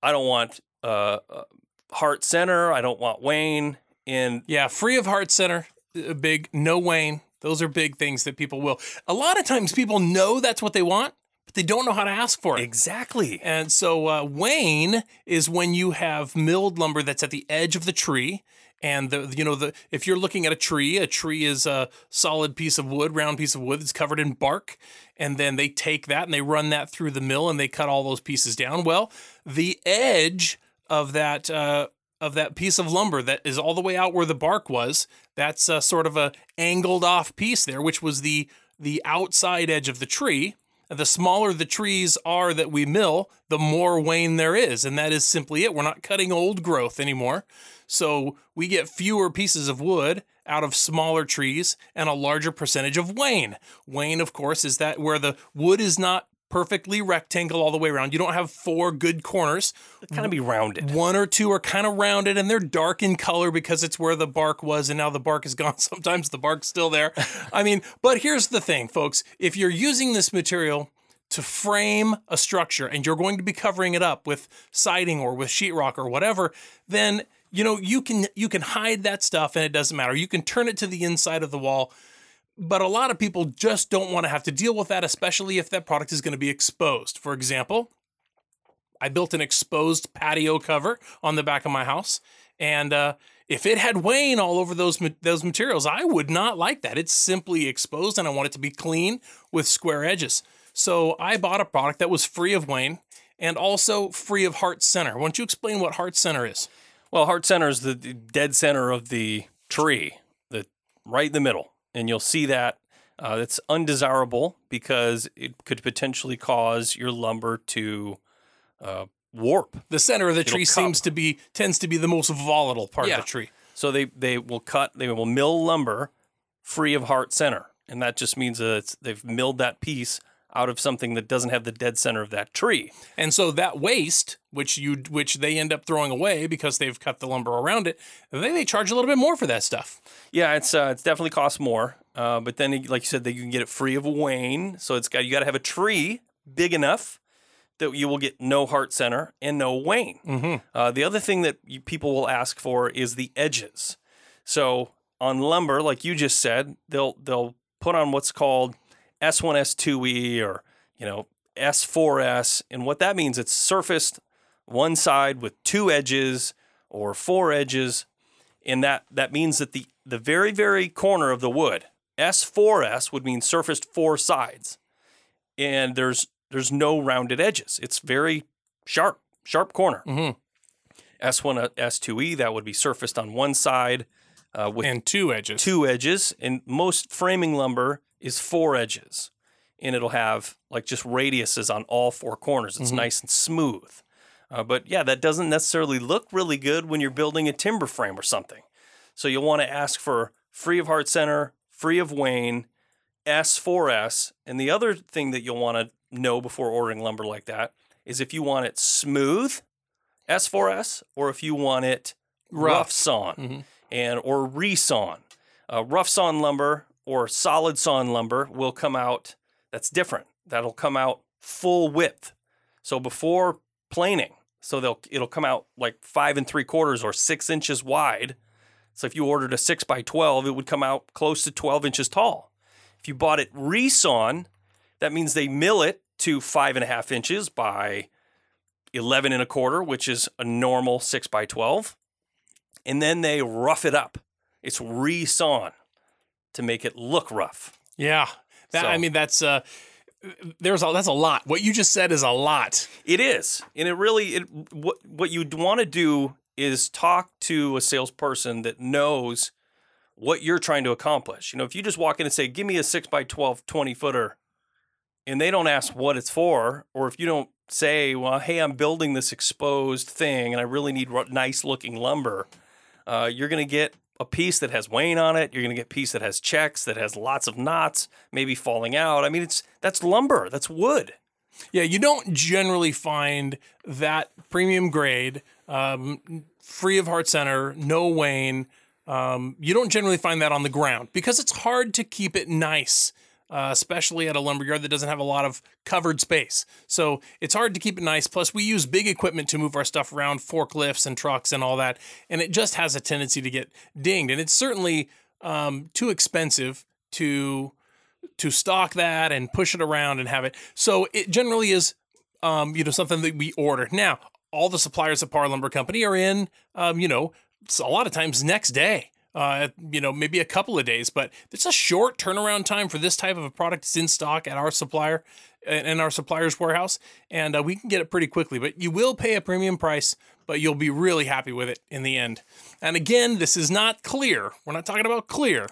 [SPEAKER 1] I don't want uh, uh, Heart Center. I don't want Wayne. And
[SPEAKER 2] Yeah, free of heart center, uh, big. No wane. Those are big things that people will. A lot of times, people know that's what they want, but they don't know how to ask for it.
[SPEAKER 1] exactly,
[SPEAKER 2] And so uh, wane is when you have milled lumber that's at the edge of the tree. And the you know the if you're looking at a tree, a tree is a solid piece of wood, round piece of wood that's covered in bark, and then they take that and they run that through the mill and they cut all those pieces down. Well, the edge of that uh, of that piece of lumber that is all the way out where the bark was, that's uh, sort of a angled off piece there, which was the the outside edge of the tree. The smaller the trees are that we mill, the more wane there is. And that is simply it. We're not cutting old growth anymore. So we get fewer pieces of wood out of smaller trees and a larger percentage of wane. Wane, of course, is that where the wood is not perfectly rectangle all the way around. You don't have four good corners.
[SPEAKER 1] kind of be rounded.
[SPEAKER 2] One or two are kind of rounded and they're dark in color because it's where the bark was and now the bark is gone. [laughs] Sometimes the bark's still there. I mean, but here's the thing, folks. If you're using this material to frame a structure and you're going to be covering it up with siding or with sheetrock or whatever, then you know you can you can hide that stuff and it doesn't matter. You can turn it to the inside of the wall. But a lot of people just don't want to have to deal with that, especially if that product is going to be exposed. For example, I built an exposed patio cover on the back of my house, and uh, if it had wane all over those those materials, I would not like that. It's simply exposed, and I want it to be clean with square edges. So I bought a product that was free of wane and also free of Heart Center. Why don't you explain what Heart Center is?
[SPEAKER 1] Well, heart center is the dead center of the tree, the right in the middle, and you'll see that uh, it's undesirable because it could potentially cause your lumber to uh, warp.
[SPEAKER 2] The center of the tree
[SPEAKER 1] cup.
[SPEAKER 2] seems to be tends to be the most volatile part
[SPEAKER 1] Yeah.
[SPEAKER 2] of the tree.
[SPEAKER 1] So they they will cut, they will mill lumber free of heart center, and that just means that it's, they've milled that piece out of something that doesn't have the dead center of that tree.
[SPEAKER 2] And so that waste, which you which they end up throwing away because they've cut the lumber around it, they, they charge a little bit more for that stuff.
[SPEAKER 1] Yeah, it's uh, it's definitely costs more. Uh, but then, like you said, that you can get it free of wane. So it's got you got to have a tree big enough that you will get no heart center and no wane.
[SPEAKER 2] Mm-hmm.
[SPEAKER 1] Uh, the other thing that you, people will ask for is the edges. So on lumber, like you just said, they'll they'll put on what's called S1 S2E or you know S4S, and what that means it's surfaced one side with two edges or four edges, and that that means that the the very very corner of the wood S4S would mean surfaced four sides, and there's there's no rounded edges. It's very sharp sharp corner.
[SPEAKER 2] Mhm.
[SPEAKER 1] S1 uh, S2E that would be surfaced on one side uh, with
[SPEAKER 2] And two edges.
[SPEAKER 1] two edges, and most framing lumber is four edges, and it'll have like just radiuses on all four corners. It's nice and smooth. Uh, but yeah, that doesn't necessarily look really good when you're building a timber frame or something. So you'll want to ask for free of heart center, free of wane, S4S, and the other thing that you'll want to know before ordering lumber like that is if you want it smooth S4S or if you want it rough,
[SPEAKER 2] Rough.
[SPEAKER 1] sawn
[SPEAKER 2] Mhm.
[SPEAKER 1] and or resawn. Uh, rough sawn lumber or solid sawn lumber will come out. That's different. That'll come out full width. So before planing, so they'll it'll come out like five and three quarters or six inches wide. So if you ordered a six by twelve, it would come out close to twelve inches tall. If you bought it resawn, that means they mill it to five and a half inches by 11 and a quarter, which is a normal six by 12. And then they rough it up. It's resawn to make it look rough.
[SPEAKER 2] Yeah. That, I mean, that's uh, there's a, that's a lot. What you just said is a lot.
[SPEAKER 1] It is. And it really, it, what, what you'd want to do is talk to a salesperson that knows what you're trying to accomplish. You know, if you just walk in and say, give me a six by 12, 20 footer, and they don't ask what it's for, or if you don't say, well, hey, I'm building this exposed thing and I really need nice looking lumber, uh, you're going to get a piece that has wane on it. You're going to get piece that has checks, that has lots of knots, maybe falling out. I mean, it's that's lumber, that's wood.
[SPEAKER 2] Yeah, you don't generally find that premium grade, um, free of heart center, no wane. Um, you don't generally find that on the ground because it's hard to keep it nice, uh, especially at a lumberyard that doesn't have a lot of covered space. So it's hard to keep it nice. Plus, we use big equipment to move our stuff around, forklifts and trucks and all that, and it just has a tendency to get dinged. And it's certainly um, too expensive to to stock that and push it around and have it. So it generally is, um, you know, something that we order. Now, all the suppliers at Parr Lumber Company are in, um, you know, a lot of times next day. Uh, you know, maybe a couple of days, but it's a short turnaround time for this type of a product It's in stock at our supplier, in our supplier's warehouse, and uh, we can get it pretty quickly. But you will pay a premium price, but you'll be really happy with it in the end. And again, this is not clear. We're not talking about clear.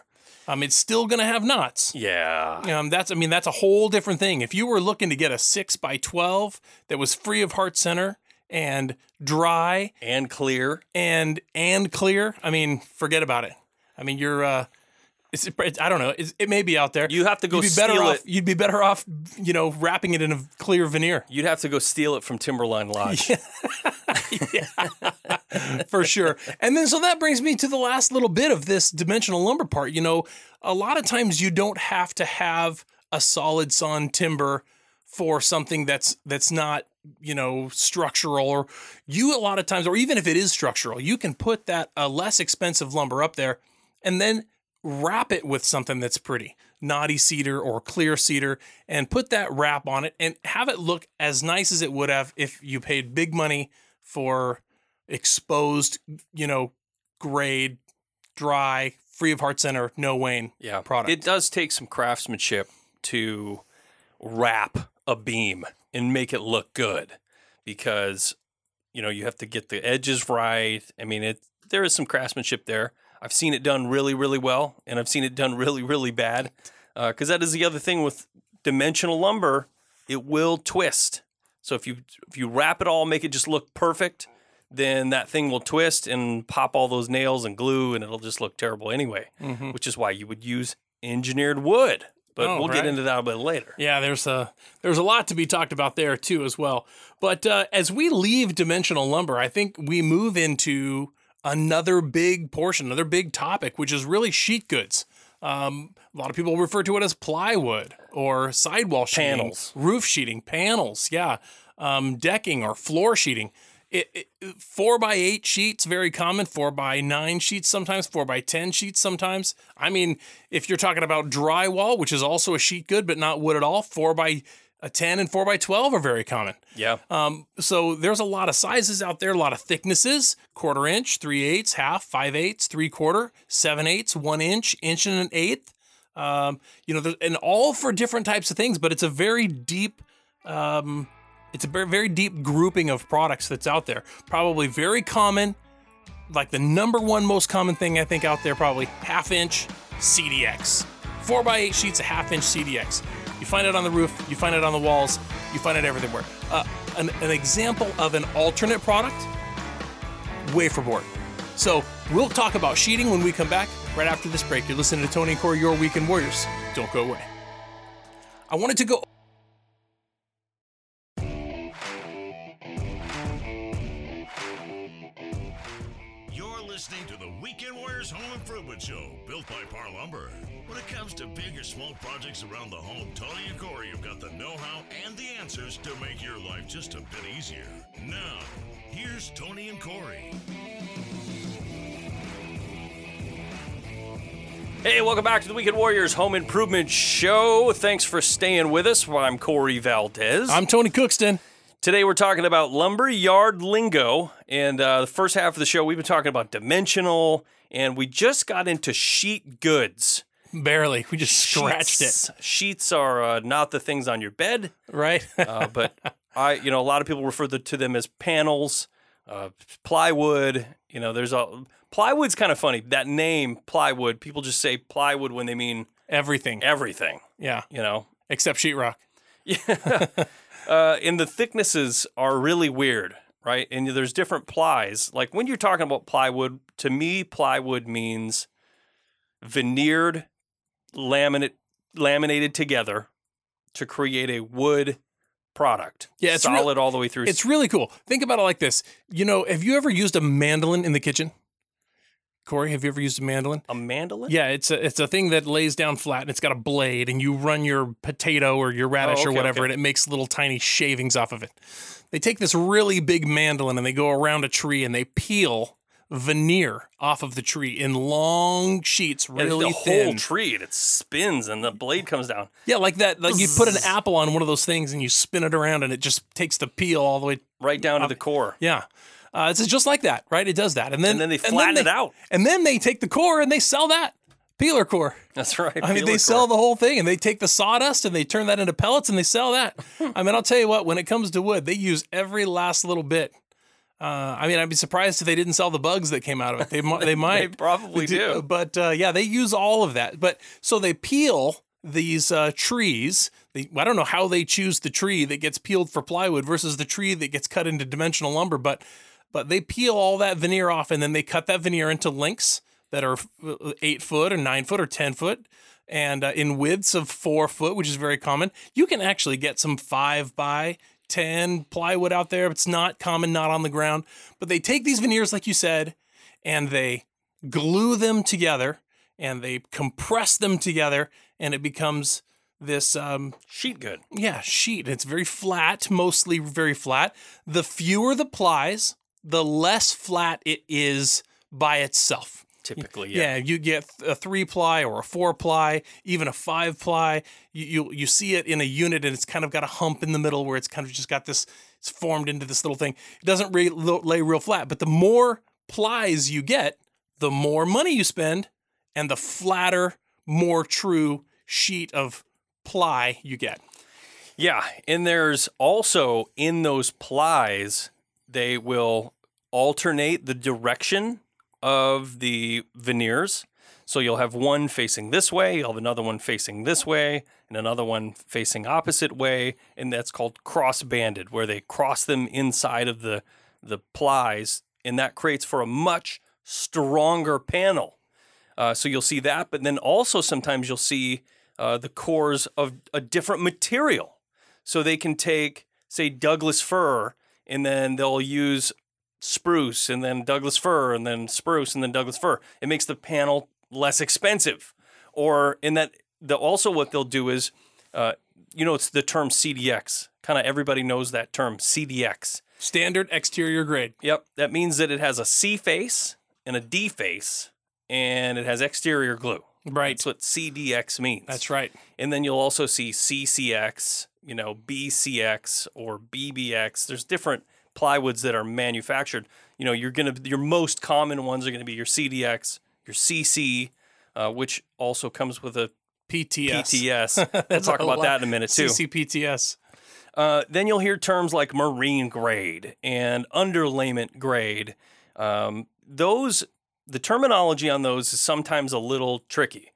[SPEAKER 2] Um, it's still going to have knots.
[SPEAKER 1] Yeah.
[SPEAKER 2] Um, that's I mean that's a whole different thing. If you were looking to get a six by twelve that was free of heart center and dry
[SPEAKER 1] And clear.
[SPEAKER 2] and and clear, I mean forget about it. I mean you're uh, it's, it's I don't know. It's, it may be out there.
[SPEAKER 1] You have to go
[SPEAKER 2] You'd be better off.
[SPEAKER 1] it.
[SPEAKER 2] You'd be better off, you know, wrapping it in a clear veneer
[SPEAKER 1] You'd have to go steal it from Timberline Lodge. [laughs]
[SPEAKER 2] Yeah, [laughs] for sure. And then so that brings me to the last little bit of this dimensional lumber part. You know, a lot of times you don't have to have a solid sawn timber for something that's that's not you know structural or you a lot of times or even if it is structural you can put that uh, less expensive lumber up there and then wrap it with something that's pretty knotty cedar or clear cedar and put that wrap on it and have it look as nice as it would have if you paid big money for exposed you know grade dry free of heart center no wane
[SPEAKER 1] Yeah.
[SPEAKER 2] product
[SPEAKER 1] It does take some craftsmanship to wrap a beam and make it look good because you know you have to get the edges right. I mean, it there is some craftsmanship there. I've seen it done really, really well, and I've seen it done [laughs] really, really bad. Uh, because that is the other thing with dimensional lumber; it will twist. So if you if you wrap it all, make it just look perfect, then that thing will twist and pop all those nails and glue, and it'll just look terrible anyway. Mm-hmm. Which is why you would use engineered wood. But
[SPEAKER 2] Oh,
[SPEAKER 1] we'll get into that a bit later.
[SPEAKER 2] Yeah, there's a there's a lot to be talked about there too as well. But uh, as we leave dimensional lumber, I think we move into another big portion, another big topic, which is really sheet goods. Um, a lot of people refer to it as plywood or sidewall sheeting,
[SPEAKER 1] Panels.
[SPEAKER 2] roof sheeting, panels, yeah, um, decking or floor sheeting. It, it, four by eight sheets very common. Four by nine sheets sometimes. Four by ten sheets sometimes. I mean, if you're talking about drywall, which is also a sheet good but not wood at all, four by a ten and four by twelve are very common.
[SPEAKER 1] Yeah.
[SPEAKER 2] Um, so there's a lot of sizes out there, a lot of thicknesses: quarter inch, three eighths, half, five eighths, three quarter, seven eighths, one inch, inch and an eighth. Um, you know, and all for different types of things, but it's a very deep. Um, it's a very, deep grouping of products that's out there. Probably very common, like the number one most common thing I think out there, probably half inch CDX. Four by eight sheets of half inch CDX. You find it on the roof, you find it on the walls, you find it everywhere. Uh, an, an example of an alternate product wafer board. So we'll talk about sheeting when we come back right after this break. You're listening to Tony and Corey, Your Weekend Warriors. Don't go away. I wanted to go
[SPEAKER 3] built by Parr Lumber. When it comes to big or small projects around the home, Tony and Corey have got the know how and the answers to make your life just a bit easier. Now, here's Tony and Corey.
[SPEAKER 1] Hey, welcome back to the Weekend Warriors Home Improvement Show. Thanks for staying with us. I'm Corey Valdez.
[SPEAKER 2] I'm Tony Cookston.
[SPEAKER 1] Today we're talking about lumber yard lingo, and uh, the first half of the show we've been talking about dimensional, and we just got into sheet goods.
[SPEAKER 2] Barely. We just scratched
[SPEAKER 1] Sheets, Sheets are uh, not the things on your bed.
[SPEAKER 2] Right?
[SPEAKER 1] uh, but [laughs] I, you know, a lot of people refer to to them as panels, uh, plywood. You know, there's a plywood's kind of funny. That name, plywood, people just say plywood when they mean
[SPEAKER 2] Everything.
[SPEAKER 1] everything.
[SPEAKER 2] Yeah.
[SPEAKER 1] You know,
[SPEAKER 2] Except sheetrock.
[SPEAKER 1] Yeah. [laughs] [laughs] uh, and the thicknesses are really weird, right? And there's different plies. Like when you're talking about plywood, to me, plywood means veneered, laminate, laminated together to create a wood product.
[SPEAKER 2] Yeah, it's real-
[SPEAKER 1] solid all the way through.
[SPEAKER 2] It's really cool. Think about it like this. You know, have you ever used a mandolin in the kitchen? Corey, have you ever used a mandolin?
[SPEAKER 1] a mandolin.
[SPEAKER 2] Yeah, it's a it's a thing that lays down flat and it's got a blade and you run your potato or your oh, radish
[SPEAKER 1] Oh,
[SPEAKER 2] or whatever
[SPEAKER 1] okay.
[SPEAKER 2] and it makes little tiny shavings off of it. They take this really big mandolin and they go around a tree and they peel veneer off of the tree in long sheets,
[SPEAKER 1] And
[SPEAKER 2] really
[SPEAKER 1] the
[SPEAKER 2] thin.
[SPEAKER 1] whole tree, and it spins, and the blade comes down.
[SPEAKER 2] yeah, like that. Like you put an apple on one of those things and you spin it around and it just takes the peel all the way.
[SPEAKER 1] right down to the core.
[SPEAKER 2] Yeah. Uh, it's just like that, right? It does that, and then
[SPEAKER 1] And then they flatten it out.
[SPEAKER 2] and then they take the core and they sell that peeler core.
[SPEAKER 1] That's right.
[SPEAKER 2] I mean, they
[SPEAKER 1] core.
[SPEAKER 2] sell the whole thing and they take the sawdust and they turn that into pellets and they sell that. [laughs] I mean, I'll tell you what, when it comes to wood, they use every last little bit. Uh, I mean, I'd be surprised if they didn't sell the bugs that came out of it. They, they [laughs] might.
[SPEAKER 1] They probably do.
[SPEAKER 2] But uh, yeah, they use all of that. But so they peel these uh, trees. They, I don't know how they choose the tree that gets peeled for plywood versus the tree that gets cut into dimensional lumber, but but they peel all that veneer off and then they cut that veneer into links that are uh, eight foot or nine foot or ten foot and uh, in widths of four foot, which is very common. You can actually get some five by 10 plywood out there. It's not common, not on the ground. But they take these veneers, like you said, and they glue them together and they compress them together, and it becomes this um,
[SPEAKER 1] sheet good.
[SPEAKER 2] yeah, sheet. It's very flat, mostly very flat. The fewer the plies, the less flat it is by itself.
[SPEAKER 1] Typically,
[SPEAKER 2] Yeah,
[SPEAKER 1] yeah.
[SPEAKER 2] you get a three ply or a four ply, even a five ply. You, you you see it in a unit, and it's kind of got a hump in the middle where it's kind of just got this. It's formed into this little thing. It doesn't re- lay real flat, but the more plies you get, the more money you spend, and the flatter, more true sheet of ply you get.
[SPEAKER 1] Yeah, and there's also in those plies, they will alternate the direction of the veneers. So you'll have one facing this way, you'll have another one facing this way, and another one facing opposite way, and that's called cross-banded, where they cross them inside of the the plies, and that creates for a much stronger panel. Uh, so you'll see that, but then also sometimes you'll see uh, the cores of a different material. So they can take, say, Douglas fir, and then they'll use spruce, and then Douglas fir, and then spruce, and then Douglas fir. It makes the panel less expensive. Or in that, the also what they'll do is, uh, you know, it's the term CDX. Kind of everybody knows that term, CDX.
[SPEAKER 2] Standard exterior grade.
[SPEAKER 1] Yep, that means that it has a C face and a D face, and it has exterior glue.
[SPEAKER 2] Right.
[SPEAKER 1] That's what CDX means.
[SPEAKER 2] That's right.
[SPEAKER 1] And then you'll also see CCX, you know, BCX or BBX. There's different plywoods that are manufactured. You know, you're gonna your most common ones are gonna be your CDX, your CC, uh, which also comes with a
[SPEAKER 2] PTS.
[SPEAKER 1] PTS. [laughs] we'll talk about
[SPEAKER 2] lot.
[SPEAKER 1] that in a minute too.
[SPEAKER 2] CCPTS.
[SPEAKER 1] Uh, then you'll hear terms like marine grade and underlayment grade. Um, those, the terminology on those is sometimes a little tricky.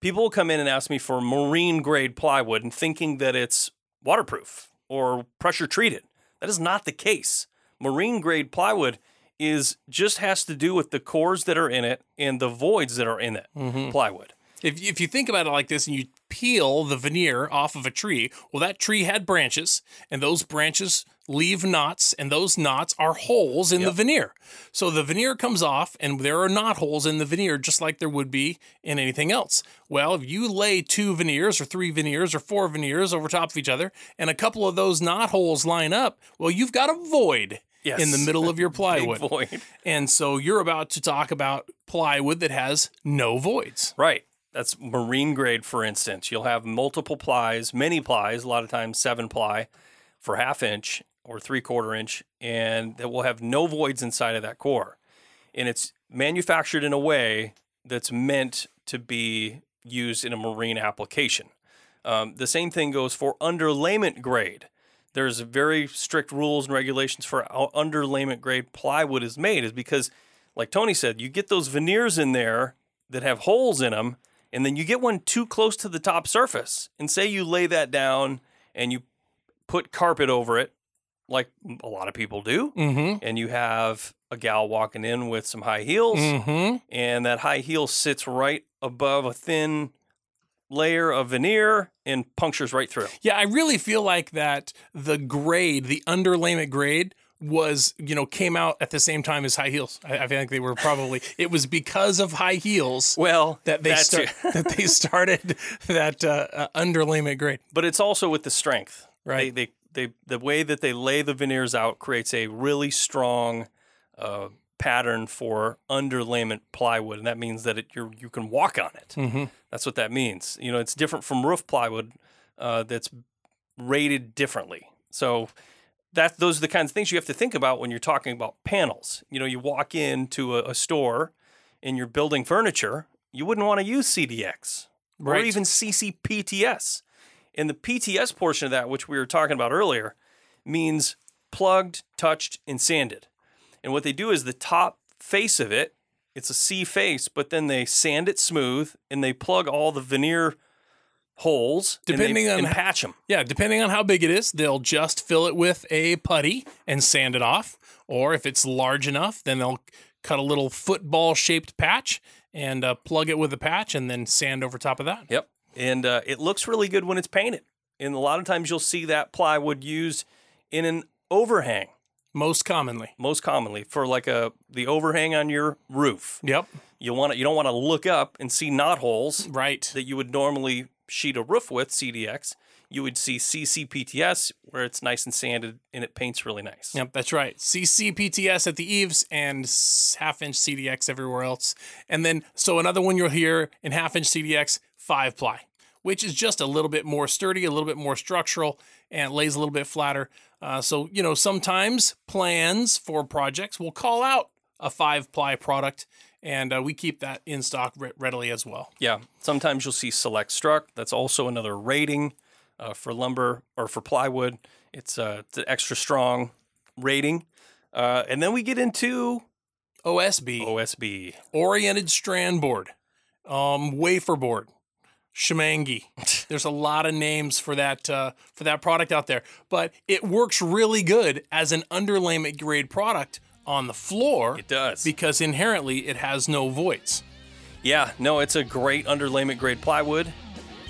[SPEAKER 1] People will come in and ask me for marine grade plywood and thinking that it's waterproof or pressure treated. That is not the case. Marine grade plywood is just has to do with the cores that are in it and the voids that are in it. Mm-hmm. Plywood.
[SPEAKER 2] If, if you think about it like this and you peel the veneer off of a tree, well, that tree had branches, and those branches leave knots, and those knots are holes in the veneer. So the veneer comes off, and there are knot holes in the veneer, just like there would be in anything else. Well, if you lay two veneers, or three veneers, or four veneers over top of each other, and a couple of those knot holes line up, well, you've got a void
[SPEAKER 1] Yes.
[SPEAKER 2] in the middle of your [laughs] plywood.
[SPEAKER 1] void.
[SPEAKER 2] And so you're about to talk about plywood that has no voids.
[SPEAKER 1] Right. That's marine grade, for instance. You'll have multiple plies, many plies, a lot of times seven ply for half inch or three quarter inch, and that will have no voids inside of that core. And it's manufactured in a way that's meant to be used in a marine application. Um, the same thing goes for underlayment grade. There's very strict rules and regulations for how underlayment grade plywood is made, is because, like Tony said, you get those veneers in there that have holes in them, and then you get one too close to the top surface. And say you lay that down and you put carpet over it, like a lot of people do,
[SPEAKER 2] Mm-hmm.
[SPEAKER 1] and you have a gal walking in with some high heels,
[SPEAKER 2] Mm-hmm.
[SPEAKER 1] and that high heel sits right above a thin layer of veneer and punctures right through.
[SPEAKER 2] Yeah, I really feel like that the grade, the underlayment grade, was you know came out at the same time as high heels. I, I think they were probably [laughs] it was because of high heels
[SPEAKER 1] Well,
[SPEAKER 2] that they start, [laughs] that they [laughs] started that uh, uh, underlayment grade.
[SPEAKER 1] but it's also with the strength.
[SPEAKER 2] Right.
[SPEAKER 1] They, they, they, the way that they lay the veneers out creates a really strong uh, pattern for underlayment plywood, and that means that it, you're, you can walk on it.
[SPEAKER 2] Mm-hmm.
[SPEAKER 1] That's what that means. You know, it's different from roof plywood uh, that's rated differently. So that those are the kinds of things you have to think about when you're talking about panels. You know, you walk into a, a store and you're building furniture, you wouldn't want to use CDX or even CCPTS. And the PTS portion of that, which we were talking about earlier, means plugged, touched, and sanded. And what they do is the top face of it, it's a C face, but then they sand it smooth and they plug all the veneer holes and they-
[SPEAKER 2] Depending on
[SPEAKER 1] and patch them.
[SPEAKER 2] Yeah, depending on how big it is, they'll just fill it with a putty and sand it off. Or if it's large enough, then they'll cut a little football shaped patch and uh, plug it with a patch and then sand over top of that.
[SPEAKER 1] Yep. And uh, it looks really good when it's painted. And a lot of times you'll see that plywood used in an overhang,
[SPEAKER 2] Most commonly.
[SPEAKER 1] most commonly for like a the overhang on your roof.
[SPEAKER 2] Yep.
[SPEAKER 1] You want to, you don't want to look up and see knot holes
[SPEAKER 2] Right.
[SPEAKER 1] that you would normally sheet of roof with CDX. You would see CCPTS where it's nice and sanded and it paints really nice.
[SPEAKER 2] Yep, that's right. CCPTS at the eaves and half inch CDX everywhere else. And then, so another one you'll hear in half inch CDX, five ply, which is just a little bit more sturdy, a little bit more structural, and lays a little bit flatter. Uh, so, you know, sometimes plans for projects will call out a five ply product, and uh, we keep that in stock re- readily as well.
[SPEAKER 1] Yeah. Sometimes you'll see select struck. That's also another rating uh, for lumber or for plywood. It's, uh, it's an extra strong rating. Uh, and then we get into
[SPEAKER 2] OSB.
[SPEAKER 1] OSB.
[SPEAKER 2] oriented strand board, um, wafer board, Shemangi. [laughs] There's a lot of names for that uh, for that product out there, but it works really good as an underlayment grade product on the floor
[SPEAKER 1] It does.
[SPEAKER 2] because inherently it has no voids.
[SPEAKER 1] yeah. No, it's a great underlayment grade plywood.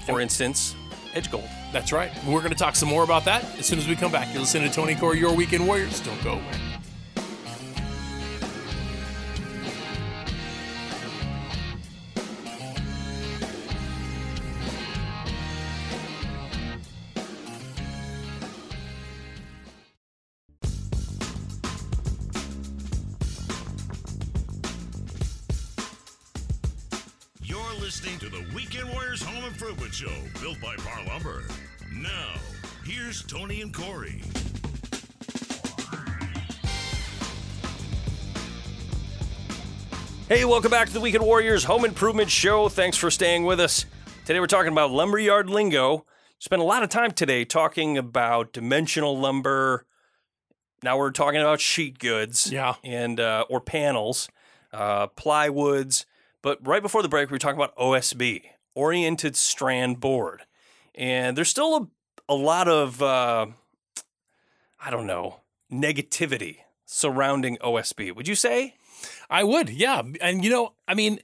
[SPEAKER 1] For instance, Edge Gold.
[SPEAKER 2] That's right. We're going to talk some more about that as soon as we come back. You're listening to Tony Core, Your Weekend Warriors. Don't go away.
[SPEAKER 3] Show, built by Parr Lumber. Now, here's Tony and Corey.
[SPEAKER 1] Hey, welcome back to the Weekend Warriors Home Improvement Show. Thanks for staying with us. Today we're talking about lumberyard lingo. Spent a lot of time today talking about dimensional lumber. Now we're talking about sheet goods
[SPEAKER 2] Yeah.
[SPEAKER 1] and uh, or panels, uh, plywoods. But right before the break, we were talking about OSB, oriented strand board, and there's still a, a lot of uh, I don't know negativity surrounding OSB. Would you say?
[SPEAKER 2] I would, yeah. And you know, I mean,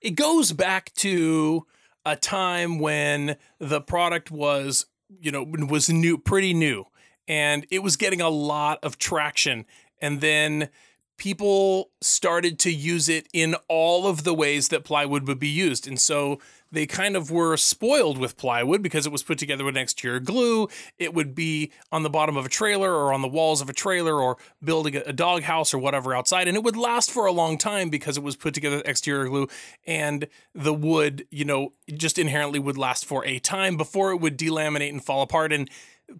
[SPEAKER 2] it goes back to a time when the product was, you know, was new, pretty new, and it was getting a lot of traction. And then people started to use it in all of the ways that plywood would be used. And so they kind of were spoiled with plywood because it was put together with exterior glue. It would be on the bottom of a trailer or on the walls of a trailer or building a dog house or whatever outside. And it would last for a long time because it was put together with exterior glue and the wood, you know, just inherently would last for a time before it would delaminate and fall apart. And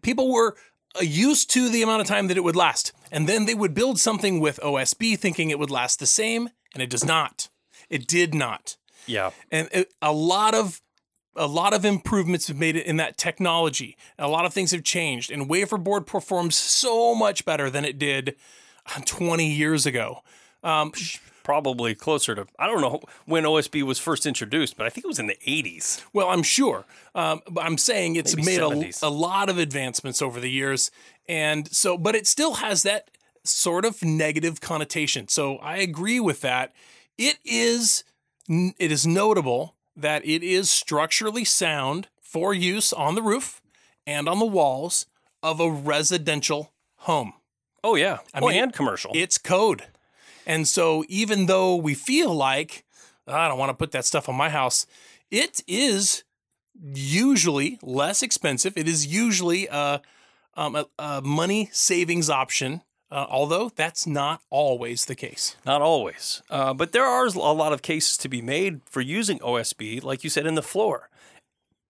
[SPEAKER 2] people were uh, used to the amount of time that it would last. And then they would build something with OSB thinking it would last the same, and it does not. It did not.
[SPEAKER 1] Yeah.
[SPEAKER 2] And it, a lot of a lot of improvements have made it in that technology. A lot of things have changed, and wafer board performs so much better than it did uh, 20 years ago. Um,
[SPEAKER 1] Probably closer to, I don't know when OSB was first introduced, but I think it was in the 80s.
[SPEAKER 2] Well, I'm sure. Um, but I'm saying it's
[SPEAKER 1] Maybe
[SPEAKER 2] made
[SPEAKER 1] 70s.
[SPEAKER 2] a, a lot of advancements over the years. And so, but it still has that sort of negative connotation. So I agree with that. It is, it is notable that it is structurally sound for use on the roof and on the walls of a residential home.
[SPEAKER 1] Oh, yeah.
[SPEAKER 2] I mean,
[SPEAKER 1] and commercial.
[SPEAKER 2] It's code. And so even though we feel like I don't want to put that stuff on my house, it is usually less expensive. It is usually a, um, a, a money savings option, uh, although that's not always the case.
[SPEAKER 1] Not always. Uh, but there are a lot of cases to be made for using OSB, like you said, in the floor.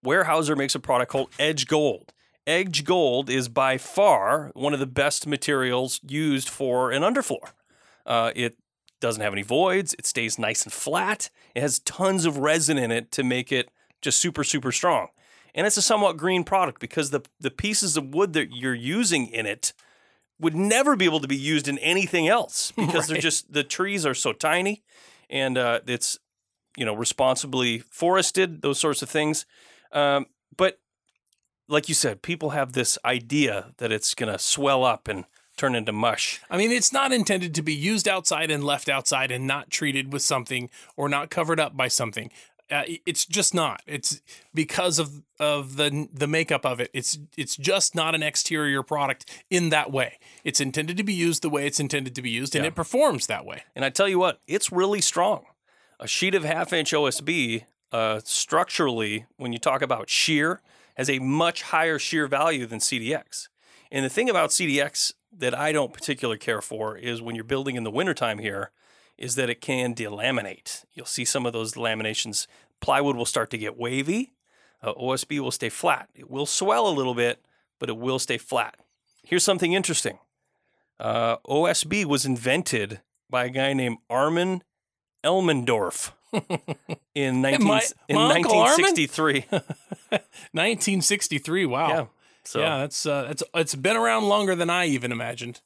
[SPEAKER 1] Weyerhaeuser makes a product called Edge Gold. Edge Gold is by far one of the best materials used for an underfloor. Uh, it doesn't have any voids. It stays nice and flat. It has tons of resin in it to make it just super, super strong. And it's a somewhat green product because the, the pieces of wood that you're using in it would never be able to be used in anything else [laughs] because they're just the trees are so tiny and uh, it's you know responsibly forested those sorts of things. Um, but like you said people have this idea that it's going to swell up and turn into mush.
[SPEAKER 2] I mean, it's not intended to be used outside and left outside and not treated with something or not covered up by something. Uh, it's just not. It's because of of the the makeup of it. It's it's just not an exterior product in that way. It's intended to be used the way it's intended to be used, and
[SPEAKER 1] Yeah.
[SPEAKER 2] it performs that way.
[SPEAKER 1] and i tell you what it's really strong a sheet of half inch osb uh, structurally when you talk about shear has a much higher shear value than cdx and the thing about cdx that i don't particularly care for is when you're building in the wintertime here is that it can delaminate you'll see some of those laminations plywood will start to get wavy uh, osb will stay flat it will swell a little bit but it will stay flat here's something interesting uh, osb was invented by a guy named armin elmendorf [laughs] in, 19,
[SPEAKER 2] my-
[SPEAKER 1] in
[SPEAKER 2] my Uncle
[SPEAKER 1] 1963
[SPEAKER 2] 1963. [laughs] Wow.
[SPEAKER 1] yeah so
[SPEAKER 2] yeah, that's uh, that's it's been around longer than I even imagined.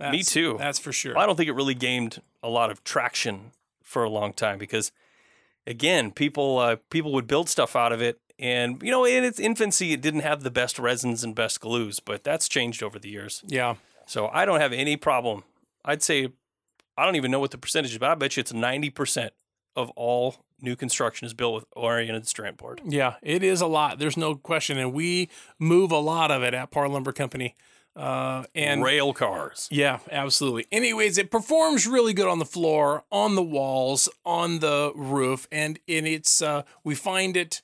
[SPEAKER 2] That's,
[SPEAKER 1] too.
[SPEAKER 2] That's for sure.
[SPEAKER 1] I don't think it really gained a lot of traction for a long time because, again, people uh, people would build stuff out of it, and you know, in its infancy, it didn't have the best resins and best glues, but that's changed over the years.
[SPEAKER 2] Yeah.
[SPEAKER 1] So I don't have any problem. I'd say I don't even know what the percentage is, but I bet you it's ninety percent of all new construction is built with oriented strand board.
[SPEAKER 2] Yeah, it is a lot. There's no question, and we move a lot of it at Parr Lumber Company. Uh, and
[SPEAKER 1] rail cars.
[SPEAKER 2] yeah, absolutely. Anyways, it performs really good on the floor, on the walls, on the roof, and in its uh, we find it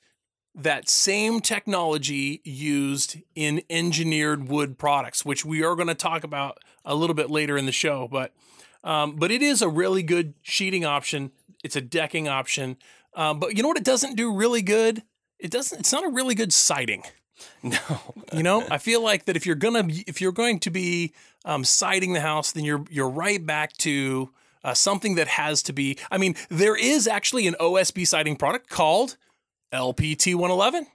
[SPEAKER 2] that same technology used in engineered wood products, which we are going to talk about a little bit later in the show. But um, but it is a really good sheeting option. It's a decking option. Um, but you know what? It doesn't do really good. It doesn't. It's not a really good siding. [laughs]
[SPEAKER 1] No,
[SPEAKER 2] You know, I feel like that if you're gonna if you're going to be um, siding the house, then you're you're right back to uh, something that has to be. I mean, there is actually an OSB siding product called LPT 111.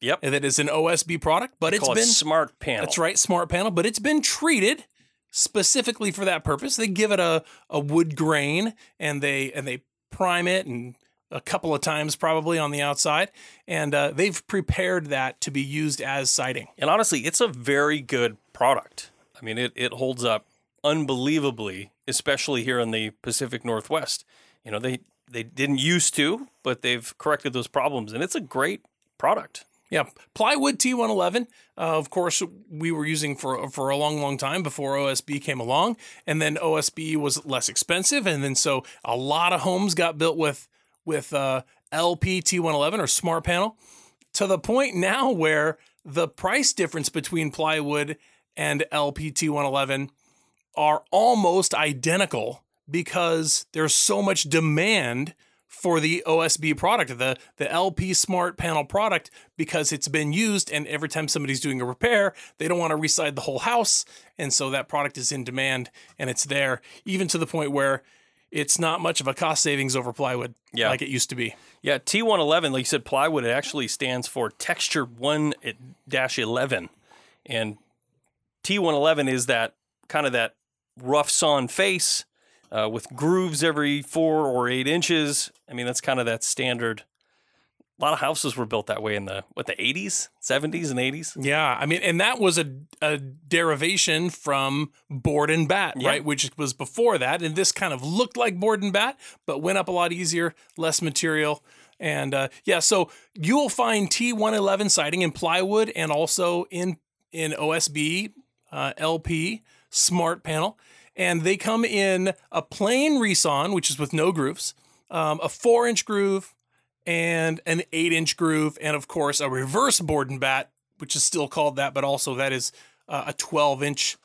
[SPEAKER 1] Yep.
[SPEAKER 2] that is an OSB product, but it's
[SPEAKER 1] call
[SPEAKER 2] been
[SPEAKER 1] it smart panel.
[SPEAKER 2] that's right, smart panel, but it's been treated specifically for that purpose. They give it a, a wood grain and they and they prime it and a couple of times probably on the outside, and uh, they've prepared that to be used as siding.
[SPEAKER 1] And honestly, it's a very good product. I mean, it, it holds up unbelievably, especially here in the Pacific Northwest. You know, they they didn't used to, but they've corrected those problems, and it's a great product.
[SPEAKER 2] Yeah, plywood T111. Uh, of course, we were using for for a long, long time before OSB came along, and then OSB was less expensive, and then so a lot of homes got built with with uh, LP T111 or Smart Panel, to the point now where the price difference between plywood and LP T111 are almost identical because there's so much demand for the OSB product, the the LP Smart Panel product, because it's been used, and every time somebody's doing a repair, they don't want to reside the whole house, and so that product is in demand and it's there, even to the point where it's not much of a cost savings over plywood
[SPEAKER 1] Yeah.
[SPEAKER 2] like it used to be.
[SPEAKER 1] Yeah, T111, like you said, plywood, it actually stands for Texture 1 11. And T111 is that kind of that rough sawn face uh, with grooves every four or eight inches. I mean, that's kind of that standard. A lot of houses were built that way in the, what, the 80s, 70s, and 80s?
[SPEAKER 2] Yeah, I mean, and that was a, a derivation from board and bat,
[SPEAKER 1] Yeah.
[SPEAKER 2] right? Which was before that, and this kind of looked like board and bat, but went up a lot easier, less material, and uh, yeah. So you will find T111 siding in plywood and also in in OSB, uh, LP, Smart Panel, and they come in a plain resawn, which is with no grooves, um, a four inch groove, and an eight inch groove, and of course a reverse board and bat, which is still called that, but also that is uh, a 12 inch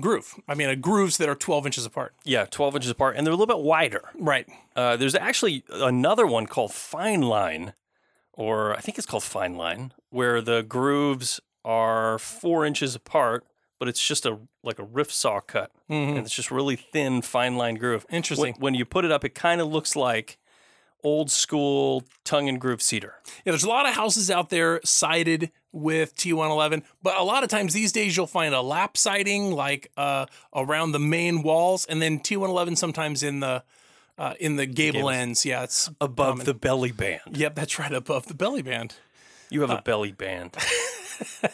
[SPEAKER 2] groove. I mean, a grooves that are 12 inches apart.
[SPEAKER 1] Yeah, 12 inches apart, and they're a little bit wider.
[SPEAKER 2] Right.
[SPEAKER 1] Uh, there's actually another one called Fine Line, or I think it's called Fine Line, where the grooves are four inches apart, but it's just a like a rift saw cut, and it's just really thin, fine line groove.
[SPEAKER 2] Interesting.
[SPEAKER 1] When, when you put it up, it kind of looks like old school tongue and groove cedar.
[SPEAKER 2] Yeah, there's a lot of houses out there sided with T111, but a lot of times these days you'll find a lap siding like uh, around the main walls, and then T111 sometimes in the uh, in the gable
[SPEAKER 1] Gables.
[SPEAKER 2] ends. Yeah, it's
[SPEAKER 1] Above the belly band.
[SPEAKER 2] Yep, that's right above the belly band.
[SPEAKER 1] You have a belly band. [laughs] [laughs]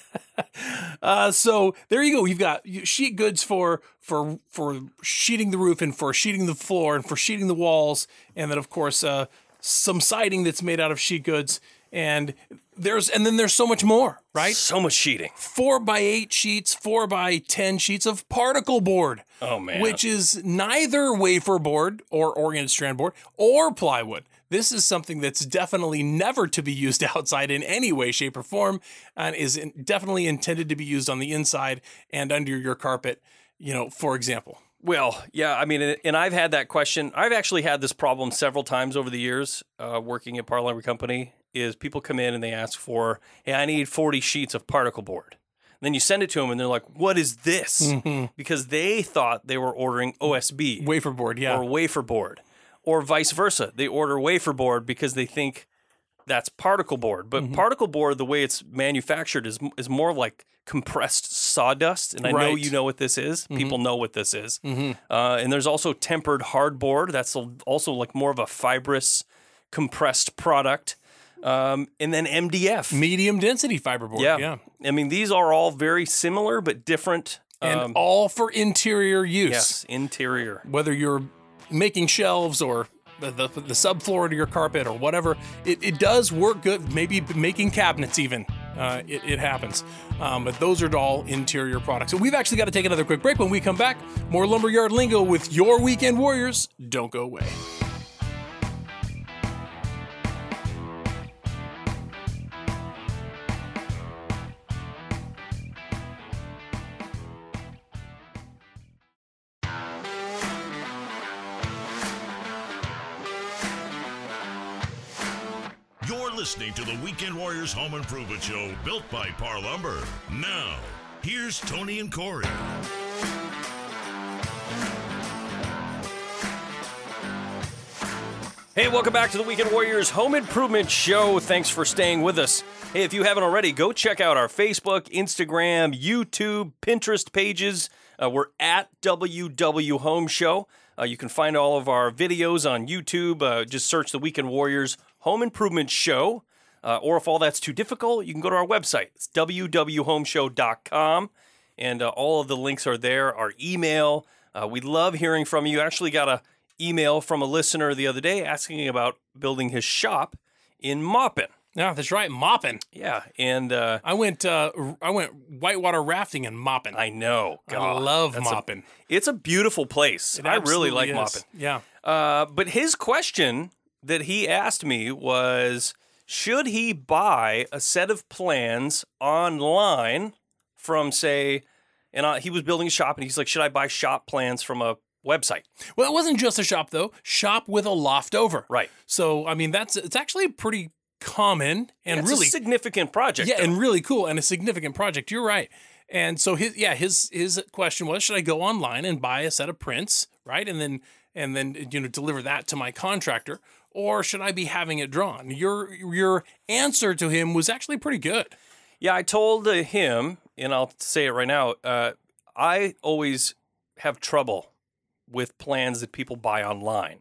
[SPEAKER 2] Uh, so there you go. You've got sheet goods for for for sheeting the roof and for sheeting the floor and for sheeting the walls, and then of course uh, some siding that's made out of sheet goods. And there's and then there's so much more, right?
[SPEAKER 1] So much sheeting.
[SPEAKER 2] Four by eight sheets, four by ten sheets of particle board,
[SPEAKER 1] Oh man.
[SPEAKER 2] which is neither wafer board or oriented strand board or plywood. This is something that's definitely never to be used [laughs] outside in any way, shape, or form, and is in- definitely intended to be used on the inside and under your carpet. You know, for example.
[SPEAKER 1] Well, yeah, I mean, and I've had that question. I've actually had this problem several times over the years uh, working at Parr Lumber Company. Is people come in and they ask for, "Hey, I need 40 sheets of particle board." then you send it to them and they're like, "What is this?" Because they thought they were ordering OSB
[SPEAKER 2] Wafer board, yeah.
[SPEAKER 1] or wafer board, or vice versa. They order wafer board because they think that's particle board. But
[SPEAKER 2] Mm-hmm.
[SPEAKER 1] particle board, the way it's manufactured, is is more like compressed sawdust. And I know
[SPEAKER 2] Right. Mm-hmm.
[SPEAKER 1] you know what this is. People know what this is. Uh, and there's also tempered hardboard. That's also like more of a fibrous, compressed product. Um, and then MDF.
[SPEAKER 2] Medium density fiberboard,
[SPEAKER 1] yeah.
[SPEAKER 2] yeah.
[SPEAKER 1] I mean, these are all very similar but different.
[SPEAKER 2] And
[SPEAKER 1] um,
[SPEAKER 2] all for interior use.
[SPEAKER 1] yes, interior.
[SPEAKER 2] whether you're making shelves or the, the, the subfloor to your carpet or whatever, it, it does work good. Maybe making cabinets even. Uh, it, it happens. Um, but those are all interior products. So we've actually got to take another quick break. When we come back, more Lumberyard Lingo with your Weekend Warriors. Don't go away.
[SPEAKER 3] Listening to the Weekend Warriors Home Improvement Show built by Parr Lumber. Now, here's Tony and Corey.
[SPEAKER 1] Hey, welcome back to the Weekend Warriors Home Improvement Show. Thanks for staying with us. Hey, if you haven't already, go check out our Facebook, Instagram, YouTube, Pinterest pages. Uh, we're at WW Home Show. Uh, you can find all of our videos on YouTube. Uh, just search the Weekend Warriors Home Improvement Show. Uh, or if all that's too difficult, you can go to our website. It's www.homeshow.com. And uh, all of the links are there, our email. Uh, we love hearing from you. Actually, got a email from a listener the other day asking about building his shop in Maupin.
[SPEAKER 2] Yeah, that's right. Maupin.
[SPEAKER 1] Yeah, and uh,
[SPEAKER 2] I went. Uh, I went whitewater rafting and Maupin.
[SPEAKER 1] I know.
[SPEAKER 2] I love
[SPEAKER 1] that's a-
[SPEAKER 2] Maupin.
[SPEAKER 1] it's a beautiful place.
[SPEAKER 2] It
[SPEAKER 1] I really like
[SPEAKER 2] is.
[SPEAKER 1] Maupin.
[SPEAKER 2] Yeah.
[SPEAKER 1] Uh, but his question that he asked me was should he buy a set of plans online from, say, and uh, he was building a shop and he's like, should I buy shop plans from a website?
[SPEAKER 2] Well, it wasn't just a shop though. Shop with a loft over.
[SPEAKER 1] Right.
[SPEAKER 2] So I mean, that's it's actually a pretty common and
[SPEAKER 1] It's
[SPEAKER 2] really
[SPEAKER 1] a significant project.
[SPEAKER 2] yeah,
[SPEAKER 1] though.
[SPEAKER 2] and really cool and a significant project. You're right. And so his yeah his his question was should I go online and buy a set of prints right and then and then you know deliver that to my contractor or should I be having it drawn? Your your answer to him was actually pretty good.
[SPEAKER 1] Yeah, I told uh, him, and I'll say it right now. Uh, I always have trouble with plans that people buy online.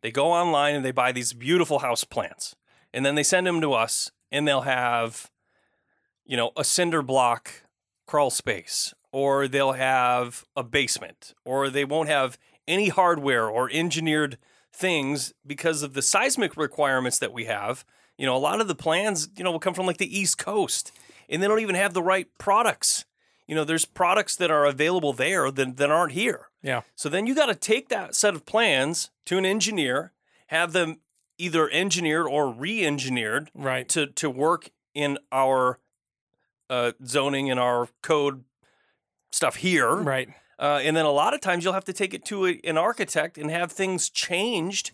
[SPEAKER 1] They go online and they buy these beautiful house plants, and then they send them to us, and they'll have, you know, a cinder block crawl space, or they'll have a basement, or they won't have any hardware or engineered things because of the seismic requirements that we have. You know, a lot of the plans, you know, will come from like the East Coast, and they don't even have the right products. You know, there's products that are available there that, that aren't here.
[SPEAKER 2] Yeah.
[SPEAKER 1] So then you got to take that set of plans to an engineer, have them either engineered or re-engineered
[SPEAKER 2] Right.
[SPEAKER 1] to to work in our uh, zoning and our code stuff here.
[SPEAKER 2] Right.
[SPEAKER 1] Uh, and then a lot of times you'll have to take it to a, an architect and have things changed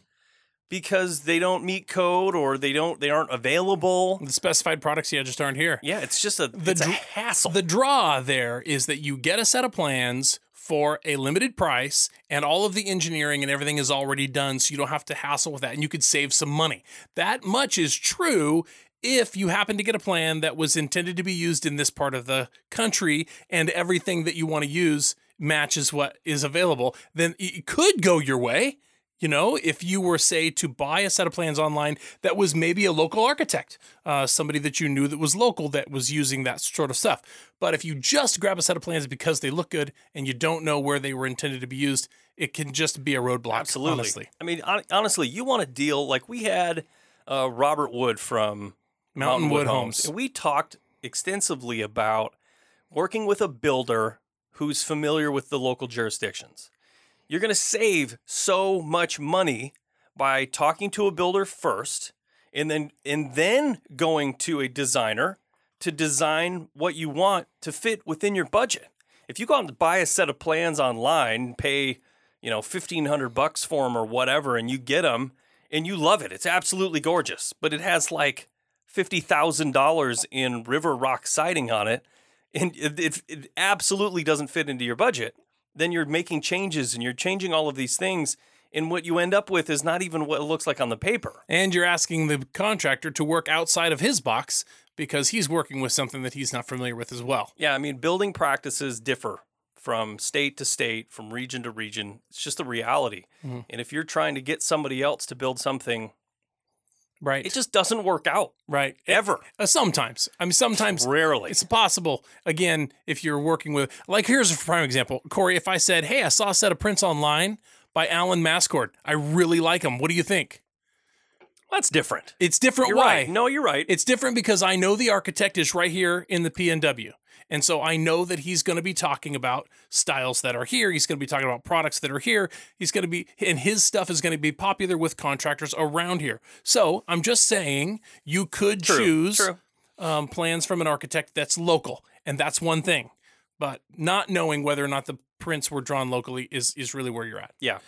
[SPEAKER 1] because they don't meet code or they don't they aren't available.
[SPEAKER 2] The specified products yeah just aren't here.
[SPEAKER 1] Yeah, it's just a it's a hassle.
[SPEAKER 2] The draw there is that you get a set of plans for a limited price and all of the engineering and everything is already done so you don't have to hassle with that and you could save some money. That much is true if you happen to get a plan that was intended to be used in this part of the country and everything that you want to use matches what is available, then it could go your way. You know, if you were, say, to buy a set of plans online that was maybe a local architect, uh, somebody that you knew that was local that was using that sort of stuff. But if you just grab a set of plans because they look good and you don't know where they were intended to be used, it can just be a roadblock.
[SPEAKER 1] Absolutely.
[SPEAKER 2] Honestly.
[SPEAKER 1] I mean, honestly, you want to deal like we had uh, Robert Wood from
[SPEAKER 2] Mountain Wood Homes.
[SPEAKER 1] and we talked extensively about working with a builder who's familiar with the local jurisdictions. You're going to save so much money by talking to a builder first, and then and then going to a designer to design what you want to fit within your budget. If you go out and buy a set of plans online pay, you know, fifteen hundred bucks for them or whatever, and you get them and you love it, it's absolutely gorgeous. But it has like fifty thousand dollars in river rock siding on it, and it, it, it absolutely doesn't fit into your budget. Then you're making changes and you're changing all of these things, and what you end up with is not even what it looks like on the paper.
[SPEAKER 2] And you're asking the contractor to work outside of his box because he's working with something that he's not familiar with as well.
[SPEAKER 1] Yeah, I mean, building practices differ from state to state, from region to region. It's just a reality.
[SPEAKER 2] Mhm.
[SPEAKER 1] And if you're trying to get somebody else to build something,
[SPEAKER 2] Right.
[SPEAKER 1] it just doesn't work out
[SPEAKER 2] right.
[SPEAKER 1] ever.
[SPEAKER 2] Uh, sometimes. I mean, sometimes
[SPEAKER 1] Rarely.
[SPEAKER 2] It's possible. Again, if you're working with, like, here's a prime example. Corey, if I said, hey, I saw a set of prints online by Alan Mascord, I really like them. What do you think?
[SPEAKER 1] That's different.
[SPEAKER 2] It's different.
[SPEAKER 1] You're
[SPEAKER 2] Why?
[SPEAKER 1] right. No, you're right.
[SPEAKER 2] It's different because I know the architect is right here in the PNW. And so I know that he's going to be talking about styles that are here. He's going to be talking about products that are here. He's going to be, and his stuff is going to be popular with contractors around here. So I'm just saying you could
[SPEAKER 1] True,
[SPEAKER 2] choose
[SPEAKER 1] true.
[SPEAKER 2] Um, plans from an architect that's local, and that's one thing. But not knowing whether or not the prints were drawn locally is is really where you're at.
[SPEAKER 1] yeah.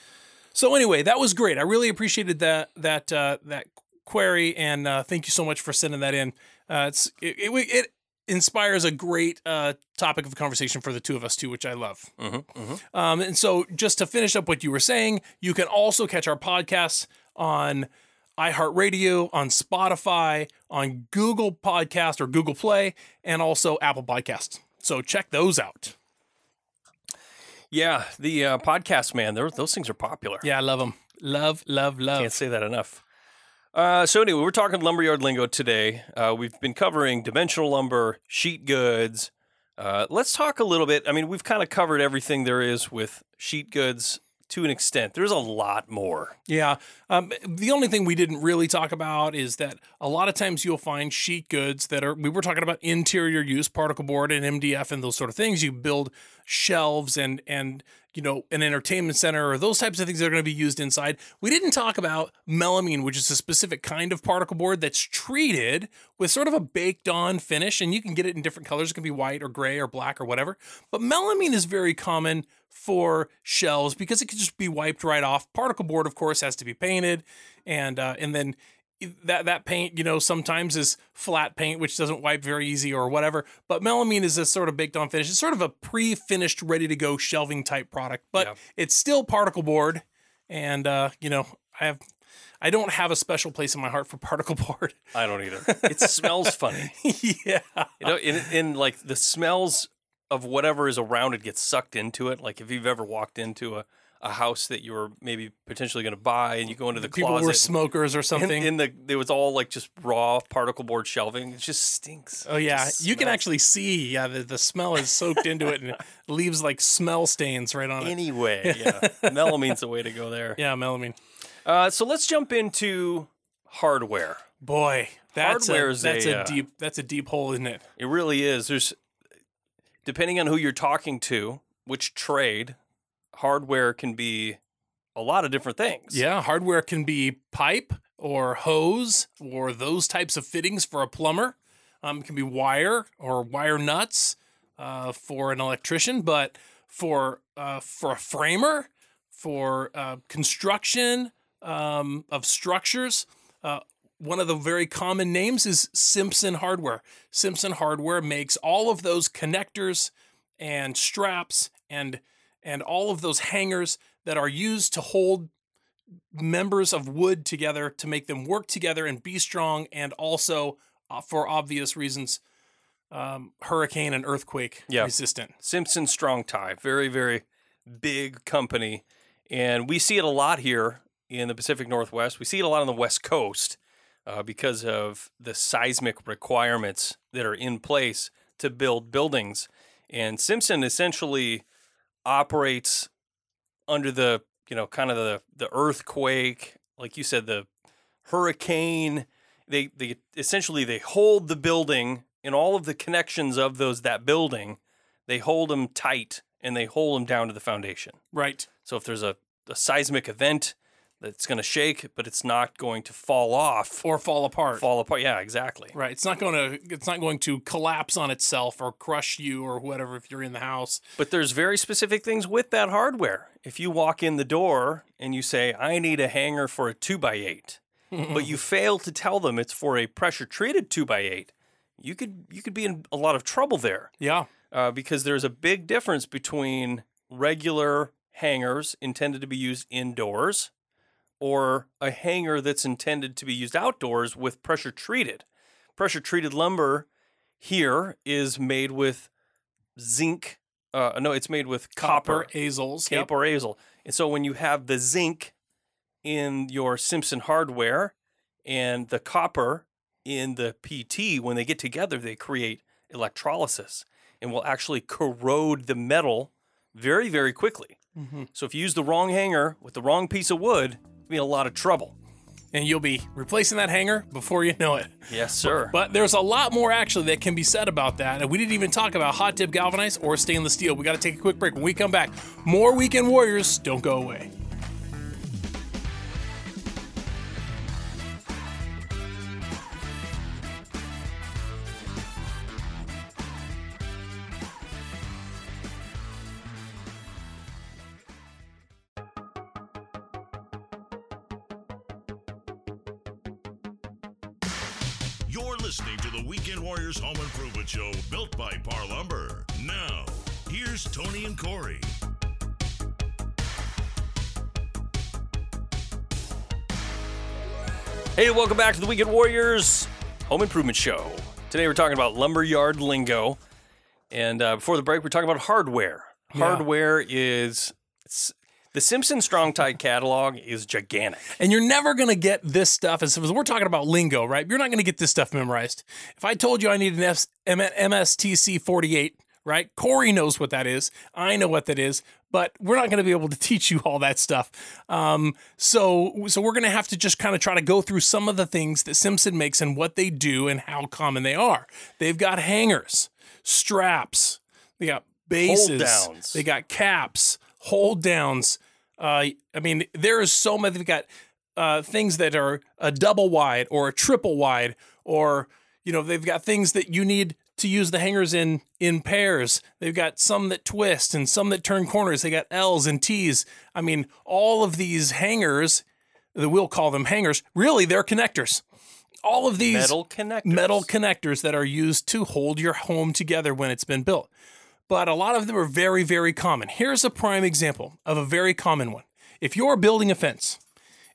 [SPEAKER 2] So anyway, that was great. I really appreciated that that uh, that query, and uh, thank you so much for sending that in. Uh, it's it, it, it inspires a great uh, topic of conversation for the two of us too, which I love.
[SPEAKER 1] hmm hmm
[SPEAKER 2] Um, and so, just to finish up what you were saying, you can also catch our podcasts on iHeartRadio, on Spotify, on Google Podcast or Google Play, and also Apple Podcasts. So check those out.
[SPEAKER 1] Yeah. The uh, podcast, man, those things are popular.
[SPEAKER 2] Yeah, I love them. Love, love, love.
[SPEAKER 1] Can't say that enough. Uh, so anyway, we're talking lumberyard lingo today. Uh, we've been covering dimensional lumber, sheet goods. Uh, let's talk a little bit. I mean, we've kind of covered everything there is with sheet goods to an extent. There's a lot more.
[SPEAKER 2] Yeah. Um, the only thing we didn't really talk about is that a lot of times you'll find sheet goods that are, we were talking about interior use, particle board and MDF and those sort of things. You build shelves and, and, you know, an entertainment center or those types of things that are going to be used inside. We didn't talk about melamine, which is a specific kind of particle board that's treated with sort of a baked on finish, and you can get it in different colors. It can be white or gray or black or whatever. But melamine is very common for shelves because it can just be wiped right off. Particle board, of course, has to be painted, and uh, and then that that paint, you know, sometimes is flat paint, which doesn't wipe very easy or whatever. But melamine is a sort of baked on finish. It's sort of a pre-finished, ready to go shelving type product, but
[SPEAKER 1] Yeah.
[SPEAKER 2] it's still particle board. And uh, you know, I have I don't have a special place in my heart for [laughs] particle board.
[SPEAKER 1] I don't either. It [laughs] smells funny.
[SPEAKER 2] yeah.
[SPEAKER 1] You know, in, in like the smells of whatever is around it gets sucked into it. Like if you've ever walked into a, a house that you were maybe potentially going to buy and you go into the
[SPEAKER 2] People
[SPEAKER 1] closet
[SPEAKER 2] were smokers or something.
[SPEAKER 1] in the it was all like just raw particle board shelving. It just stinks.
[SPEAKER 2] Oh yeah, you can actually see. Yeah, the, the smell is soaked into it and it [laughs] leaves like smell stains right on it.
[SPEAKER 1] Anyway, [laughs] yeah, melamine's the way to go there.
[SPEAKER 2] Yeah, melamine.
[SPEAKER 1] Uh, so let's jump into hardware.
[SPEAKER 2] Boy, that's
[SPEAKER 1] Hardware
[SPEAKER 2] a,
[SPEAKER 1] is
[SPEAKER 2] that's
[SPEAKER 1] a,
[SPEAKER 2] a,
[SPEAKER 1] uh,
[SPEAKER 2] deep that's a deep hole, isn't it?
[SPEAKER 1] It really is. There's depending on who you're talking to, which trade, hardware can be a lot of different things.
[SPEAKER 2] Yeah, hardware can be pipe or hose or those types of fittings for a plumber. Um, it can be wire or wire nuts uh, for an electrician, but for uh, for a framer, for uh, construction um, of structures, uh, one of the very common names is Simpson Hardware. Simpson Hardware makes all of those connectors and straps and and all of those hangers that are used to hold members of wood together to make them work together and be strong and also uh, for obvious reasons um, hurricane and earthquake
[SPEAKER 1] Yeah.
[SPEAKER 2] resistant
[SPEAKER 1] Simpson Strong Tie, very very big company, and we see it a lot here in the Pacific Northwest. We see it a lot on the West Coast uh, because of the seismic requirements that are in place to build buildings. And Simpson essentially operates under the you know kind of the the earthquake, like you said, the hurricane. They they essentially they hold the building and all of the connections of those that building. They hold them tight and they hold them down to the foundation.
[SPEAKER 2] right
[SPEAKER 1] So if there's a, a seismic event that's going to shake, but it's not going to fall off, [laughs]
[SPEAKER 2] or fall apart
[SPEAKER 1] fall apart. Yeah, exactly.
[SPEAKER 2] right it's not going to it's not going to collapse on itself or crush you or whatever if you're in the house
[SPEAKER 1] But there's very specific things with that hardware. If you walk in the door and you say, I need a hanger for a two by eight, [laughs] but you fail to tell them it's for a pressure treated two by eight, you could you could be in a lot of trouble there.
[SPEAKER 2] yeah
[SPEAKER 1] uh, because there's a big difference between regular hangers intended to be used indoors or a hanger that's intended to be used outdoors with pressure treated. Pressure treated lumber here is made with zinc. Uh, no, it's made with copper,
[SPEAKER 2] copper azoles
[SPEAKER 1] cape or azole. And so when you have the zinc in your Simpson hardware and the copper in the PT, when they get together, they create electrolysis and will actually corrode the metal very, very quickly.
[SPEAKER 2] Mhm.
[SPEAKER 1] So if you use the wrong hanger with the wrong piece of wood, be in a lot of trouble.
[SPEAKER 2] and you'll be replacing that hanger before you know it
[SPEAKER 1] Yes, sir.
[SPEAKER 2] But there's a lot more actually that can be said about that. And we didn't even talk about hot dip galvanized or stainless steel. We got to take a quick break. When we come back, more Weekend Warriors. Don't go away.
[SPEAKER 3] By Parr Lumber. Now, here's Tony and Corey.
[SPEAKER 1] Hey, welcome back to the Weekend Warriors Home Improvement Show. Today we're talking about lumberyard lingo, and uh, before the break, we're talking about hardware.
[SPEAKER 2] Yeah.
[SPEAKER 1] Hardware is it's, the Simpson Strong Tie catalog is gigantic.
[SPEAKER 2] And you're never going to get this stuff. As we're talking about lingo, right? You're not going to get this stuff memorized. If I told you I need an F- M- MSTC 48 right? Corey knows what that is. I know what that is, but we're not going to be able to [laughs] teach you all that stuff. Um, so, so we're going to have to just kind of try to go through some of the things that Simpson makes and what they do and how common they are. They've got hangers, straps, they got bases,
[SPEAKER 1] downs.
[SPEAKER 2] they got caps, hold downs. Uh, I mean, there is so many. They've got uh, things that are a double wide or a triple wide, or you know, they've got things that you need to use the hangers in in pairs. They've got some that twist and some that turn corners. They got L's and T's. I mean, all of these hangers, that we'll call them hangers. Really, they're connectors. All of these
[SPEAKER 1] Metal connectors.
[SPEAKER 2] metal connectors that are used to hold your home together when it's been built. But a lot of them are very, very common. Here's a prime example of a very common one. If you're building a fence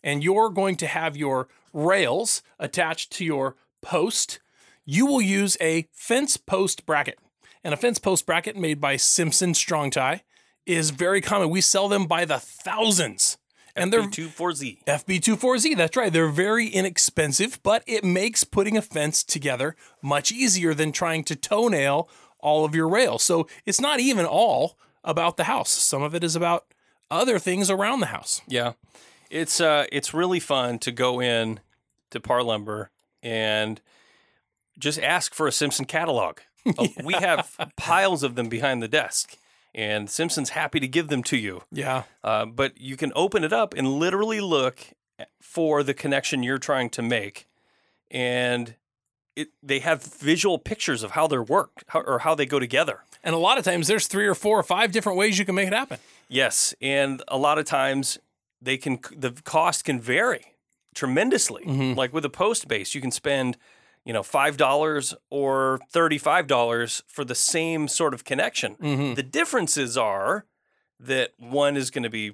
[SPEAKER 2] and you're going to have your rails attached to your post, you will use a fence post bracket. And a fence post bracket made by Simpson Strong Tie is very common. We sell them by the thousands. And they're
[SPEAKER 1] B24Z.
[SPEAKER 2] FB24Z, that's right. They're very inexpensive, but it makes putting a fence together much easier than trying to toenail all of your rails. So it's not even all about the house. Some of it is about other things around the house.
[SPEAKER 1] Yeah. It's uh it's really fun to go in to Parr Lumber and just ask for a Simpson catalog. [laughs] Uh, We have piles of them behind the desk, and Simpson's happy to give them to you.
[SPEAKER 2] Yeah.
[SPEAKER 1] Uh, but you can open it up and literally look for the connection you're trying to make, and it they have visual pictures of how they're worked how, or how they go together.
[SPEAKER 2] And a lot of times there's three or four or five different ways you can make it happen.
[SPEAKER 1] Yes, and a lot of times they can the cost can vary tremendously. Like with a post base, you can spend, you know, five dollars or thirty-five dollars for the same sort of connection. The differences are that one is going to be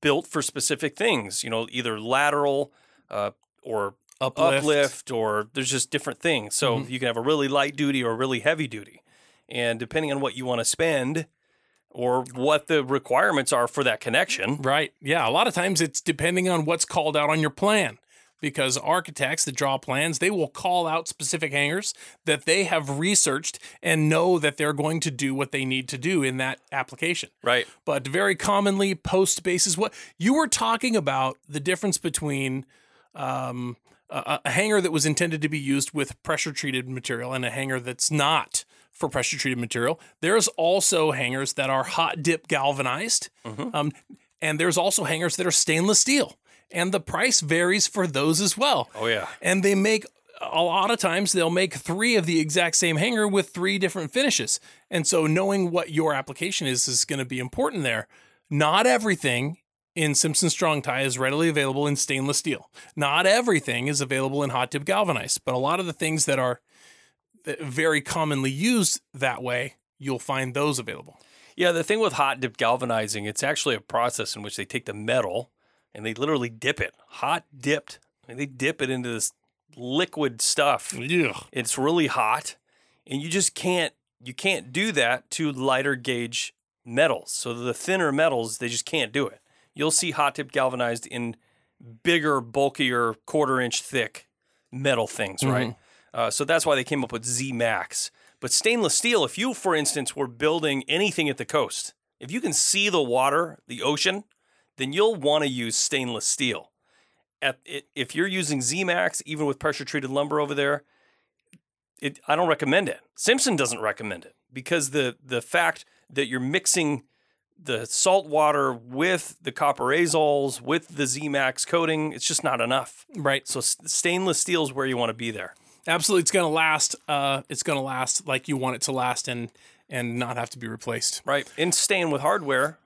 [SPEAKER 1] built for specific things. You know, either lateral uh, or
[SPEAKER 2] Uplift.
[SPEAKER 1] uplift, or there's just different things. So you can have a really light duty or a really heavy duty. And depending on what you want to spend or what the requirements are for that connection,
[SPEAKER 2] Right. Yeah. A lot of times it's depending on what's called out on your plan. Because architects that draw plans, they will call out specific hangers that they have researched and know that they're going to do what they need to do in that application.
[SPEAKER 1] right?
[SPEAKER 2] But very commonly, post bases. What you were talking about the difference between um, a, a hanger that was intended to be used with pressure treated material and a hanger that's not for pressure treated material. There's also hangers that are hot dip galvanized, um, and there's also hangers that are stainless steel, and the price varies for those as well.
[SPEAKER 1] Oh yeah.
[SPEAKER 2] And they make a lot of times they'll make three of the exact same hanger with three different finishes. And so knowing what your application is is going to be important there. Not everything in Simpson Strong Tie is readily available in stainless steel. Not everything is available in hot dip galvanized, but a lot of the things that are very commonly used that way, you'll find those available.
[SPEAKER 1] Yeah, the thing with hot dip galvanizing, it's actually a process in which they take the metal and they literally dip it, hot dipped. and they dip it into this liquid stuff.
[SPEAKER 2] Yeah.
[SPEAKER 1] It's really hot, and you just can't you can't do that to lighter gauge metals. So the thinner metals, they just can't do it. You'll see hot dip galvanized in bigger, bulkier, quarter inch thick metal things, right? Uh, so that's why they came up with Z Max. But stainless steel, if you, for instance, were building anything at the coast, if you can see the water, the ocean, then you'll want to use stainless steel. At, it, if you're using Z Max, even with pressure treated lumber over there, it, I don't recommend it. Simpson doesn't recommend it because the the fact that you're mixing the salt water with the copper azoles with the Z Max coating, it's just not enough.
[SPEAKER 2] Right.
[SPEAKER 1] So stainless steel is where you want to be there.
[SPEAKER 2] Absolutely, it's going to last. Uh, it's going to last like you want it to last, and and not have to be replaced.
[SPEAKER 1] Right. And staying with hardware,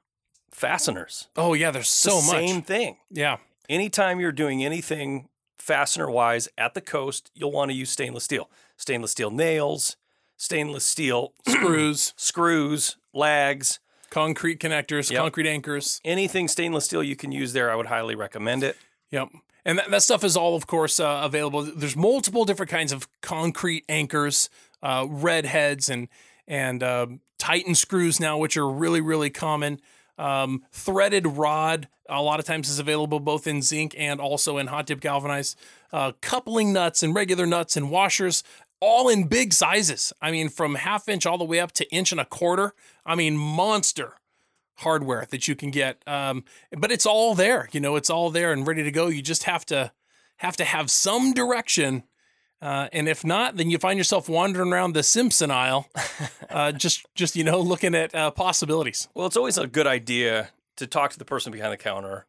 [SPEAKER 1] fasteners.
[SPEAKER 2] Oh yeah, there's so
[SPEAKER 1] The
[SPEAKER 2] much.
[SPEAKER 1] Same thing.
[SPEAKER 2] Yeah.
[SPEAKER 1] Anytime you're doing anything fastener wise at the coast, you'll want to use stainless steel. Stainless steel nails, stainless steel [clears throat]
[SPEAKER 2] Screws,
[SPEAKER 1] screws, lags,
[SPEAKER 2] concrete connectors,
[SPEAKER 1] Yep.
[SPEAKER 2] concrete anchors.
[SPEAKER 1] anything stainless steel you can use there, I would highly recommend it.
[SPEAKER 2] Yep. And that, that stuff is all, of course, uh, available. There's multiple different kinds of concrete anchors, uh, red heads, and and um Titen screws now, which are really really common. Um, threaded rod a lot of times is available both in zinc and also in hot dip galvanized. Uh, coupling nuts and regular nuts and washers. All in big sizes. I mean, from half inch all the way up to inch and a quarter. I mean, monster hardware that you can get. Um, but it's all there. You know, it's all there and ready to go. You just have to have to have some direction. Uh, and if not, then you find yourself wandering around the Simpson aisle, [laughs] uh, just just you know looking at uh, possibilities.
[SPEAKER 1] Well, it's always a good idea to talk to the person behind the counter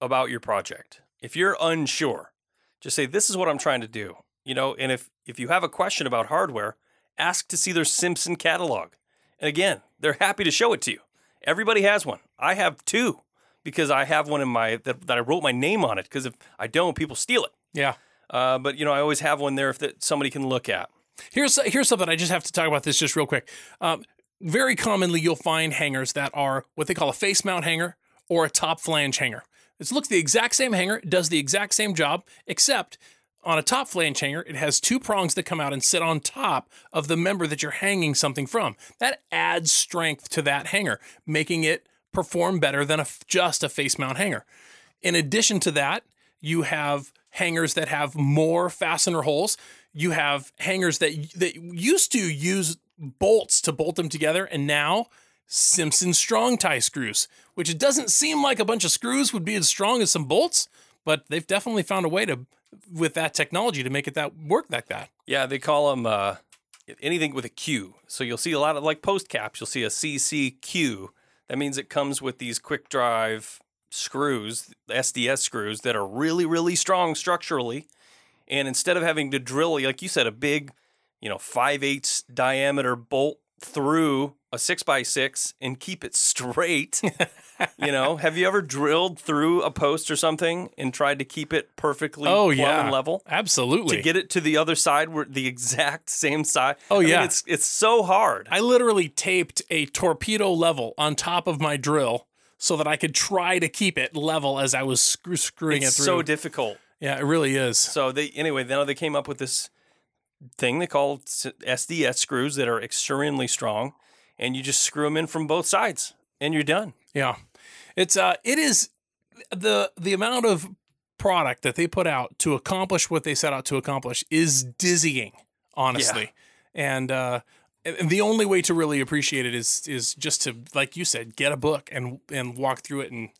[SPEAKER 1] about your project. If you're unsure, just say, "This is what I'm trying to do." You know, and if if you have a question about hardware, ask to see their Simpson catalog. And again, they're happy to show it to you. Everybody has one. I have two because I have one in my that, that I wrote my name on it. Because if I don't, people steal it.
[SPEAKER 2] Yeah.
[SPEAKER 1] Uh, but you know, I always have one there if that somebody can look at.
[SPEAKER 2] Here's here's something I just have to talk about this just real quick. Um, very commonly, you'll find hangers that are what they call a face mount hanger or a top flange hanger. It looks the exact same hanger, does the exact same job, except on a top flange hanger, it has two prongs that come out and sit on top of the member that you're hanging something from. That adds strength to that hanger, making it perform better than a, just a face mount hanger. In addition to that, you have hangers that have more fastener holes. You have hangers that that used to use bolts to bolt them together, and now Simpson strong tie screws, which it doesn't seem like a bunch of screws would be as strong as some bolts, but they've definitely found a way to with that technology to make it that work like that.
[SPEAKER 1] Yeah, they call them uh, anything with a Q. So you'll see a lot of like post caps. You'll see a CCQ. That means it comes with these quick drive screws, SDS screws that are really, really strong structurally. And instead of having to drill, like you said, a big, you know, five eighths diameter bolt through a six by six and keep it straight. [laughs] you know, have you ever drilled through a post or something and tried to keep it perfectly
[SPEAKER 2] Oh yeah,
[SPEAKER 1] and level?
[SPEAKER 2] absolutely.
[SPEAKER 1] To get it to the other side where the exact same side.
[SPEAKER 2] Oh,
[SPEAKER 1] I mean,
[SPEAKER 2] yeah.
[SPEAKER 1] it's it's so hard.
[SPEAKER 2] I literally taped a torpedo level on top of my drill so that I could try to keep it level as I was screw- screwing
[SPEAKER 1] it's
[SPEAKER 2] it through.
[SPEAKER 1] so difficult.
[SPEAKER 2] yeah, it really is.
[SPEAKER 1] So they anyway, then they came up with this thing they call SDS screws that are extremely strong, and you just screw them in from both sides, and you're done.
[SPEAKER 2] Yeah. It's uh it is the the amount of product that they put out to accomplish what they set out to accomplish is dizzying, honestly. And uh and the only way to really appreciate it is is just to like you said, get a book and and walk through it and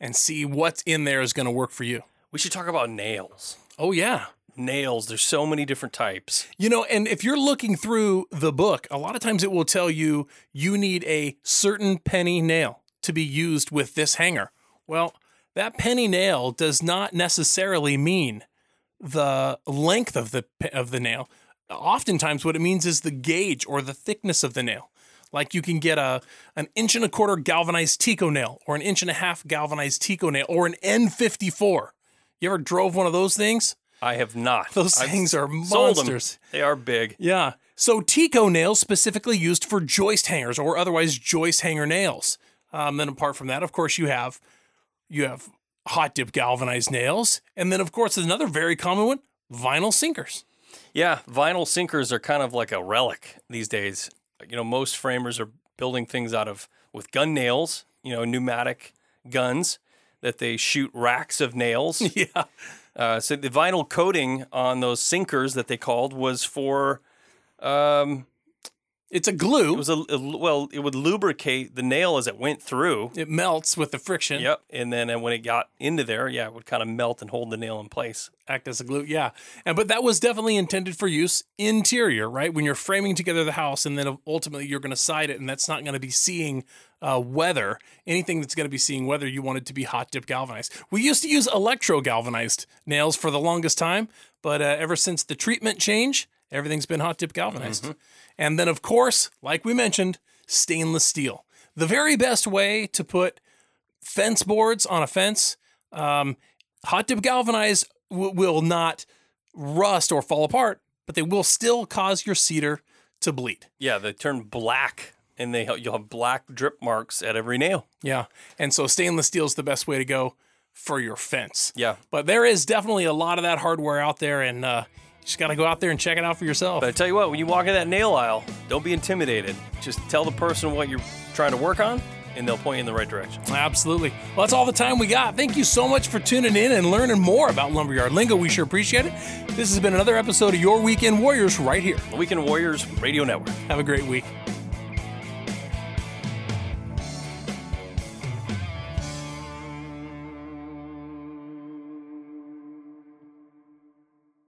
[SPEAKER 2] and see what's in there is going to work for you.
[SPEAKER 1] We should talk about nails.
[SPEAKER 2] Oh yeah.
[SPEAKER 1] Nails. There's so many different types.
[SPEAKER 2] You know, and if you're looking through the book, a lot of times it will tell you you need a certain penny nail to be used with this hanger. Well, that penny nail does not necessarily mean the length of the of the nail. Oftentimes, what it means is the gauge or the thickness of the nail. Like you can get a an inch and a quarter galvanized Teco nail, or an inch and a half galvanized Teco nail, or an N54. You ever drove one of those things?
[SPEAKER 1] I have not.
[SPEAKER 2] Those
[SPEAKER 1] I've
[SPEAKER 2] things are monsters.
[SPEAKER 1] They are big.
[SPEAKER 2] Yeah. So Teco nails specifically used for joist hangers or otherwise joist hanger nails. Um, then apart from that, of course, you have you have hot dip galvanized nails, and then of course another very common one, vinyl sinkers.
[SPEAKER 1] Yeah, vinyl sinkers are kind of like a relic these days. You know, most framers are building things out of with gun nails, you know, pneumatic guns that they shoot racks of nails. [laughs]
[SPEAKER 2] Yeah.
[SPEAKER 1] Uh, so the vinyl coating on those sinkers that they called was for, um,
[SPEAKER 2] It's a glue.
[SPEAKER 1] it was a, a- well, it would lubricate the nail as it went through.
[SPEAKER 2] it melts with the friction.
[SPEAKER 1] Yep, and then uh, when it got into there, yeah, it would kind of melt and hold the nail in place.
[SPEAKER 2] act as a glue. Yeah. And but that was definitely intended for use interior, right? When you're framing together the house and then ultimately you're going to side it and that's not going to be seeing uh, weather. Anything that's going to be seeing weather, you want it to be hot dip galvanized. We used to use electro galvanized nails for the longest time, but uh, ever since the treatment change, everything's been hot dip galvanized. And then, of course, like we mentioned, stainless steel. The very best way to put fence boards on a fence. Um, hot dip galvanized w- will not rust or fall apart, but they will still cause your cedar to bleed.
[SPEAKER 1] Yeah, they turn black, and they you'll have black drip marks at every nail.
[SPEAKER 2] Yeah. And so stainless steel is the best way to go for your fence.
[SPEAKER 1] Yeah,
[SPEAKER 2] But there is definitely a lot of that hardware out there, and uh, just got to go out there and check it out for yourself.
[SPEAKER 1] But I tell you what, when you walk in that nail aisle, don't be intimidated. Just tell the person what you're trying to work on, and they'll point you in the right direction.
[SPEAKER 2] Absolutely. Well, that's all the time we got. Thank you so much for tuning in and learning more about Lumberyard Lingo. We sure appreciate it. This has been another episode of Your Weekend Warriors right here.
[SPEAKER 1] The Weekend Warriors Radio Network.
[SPEAKER 2] Have a great week.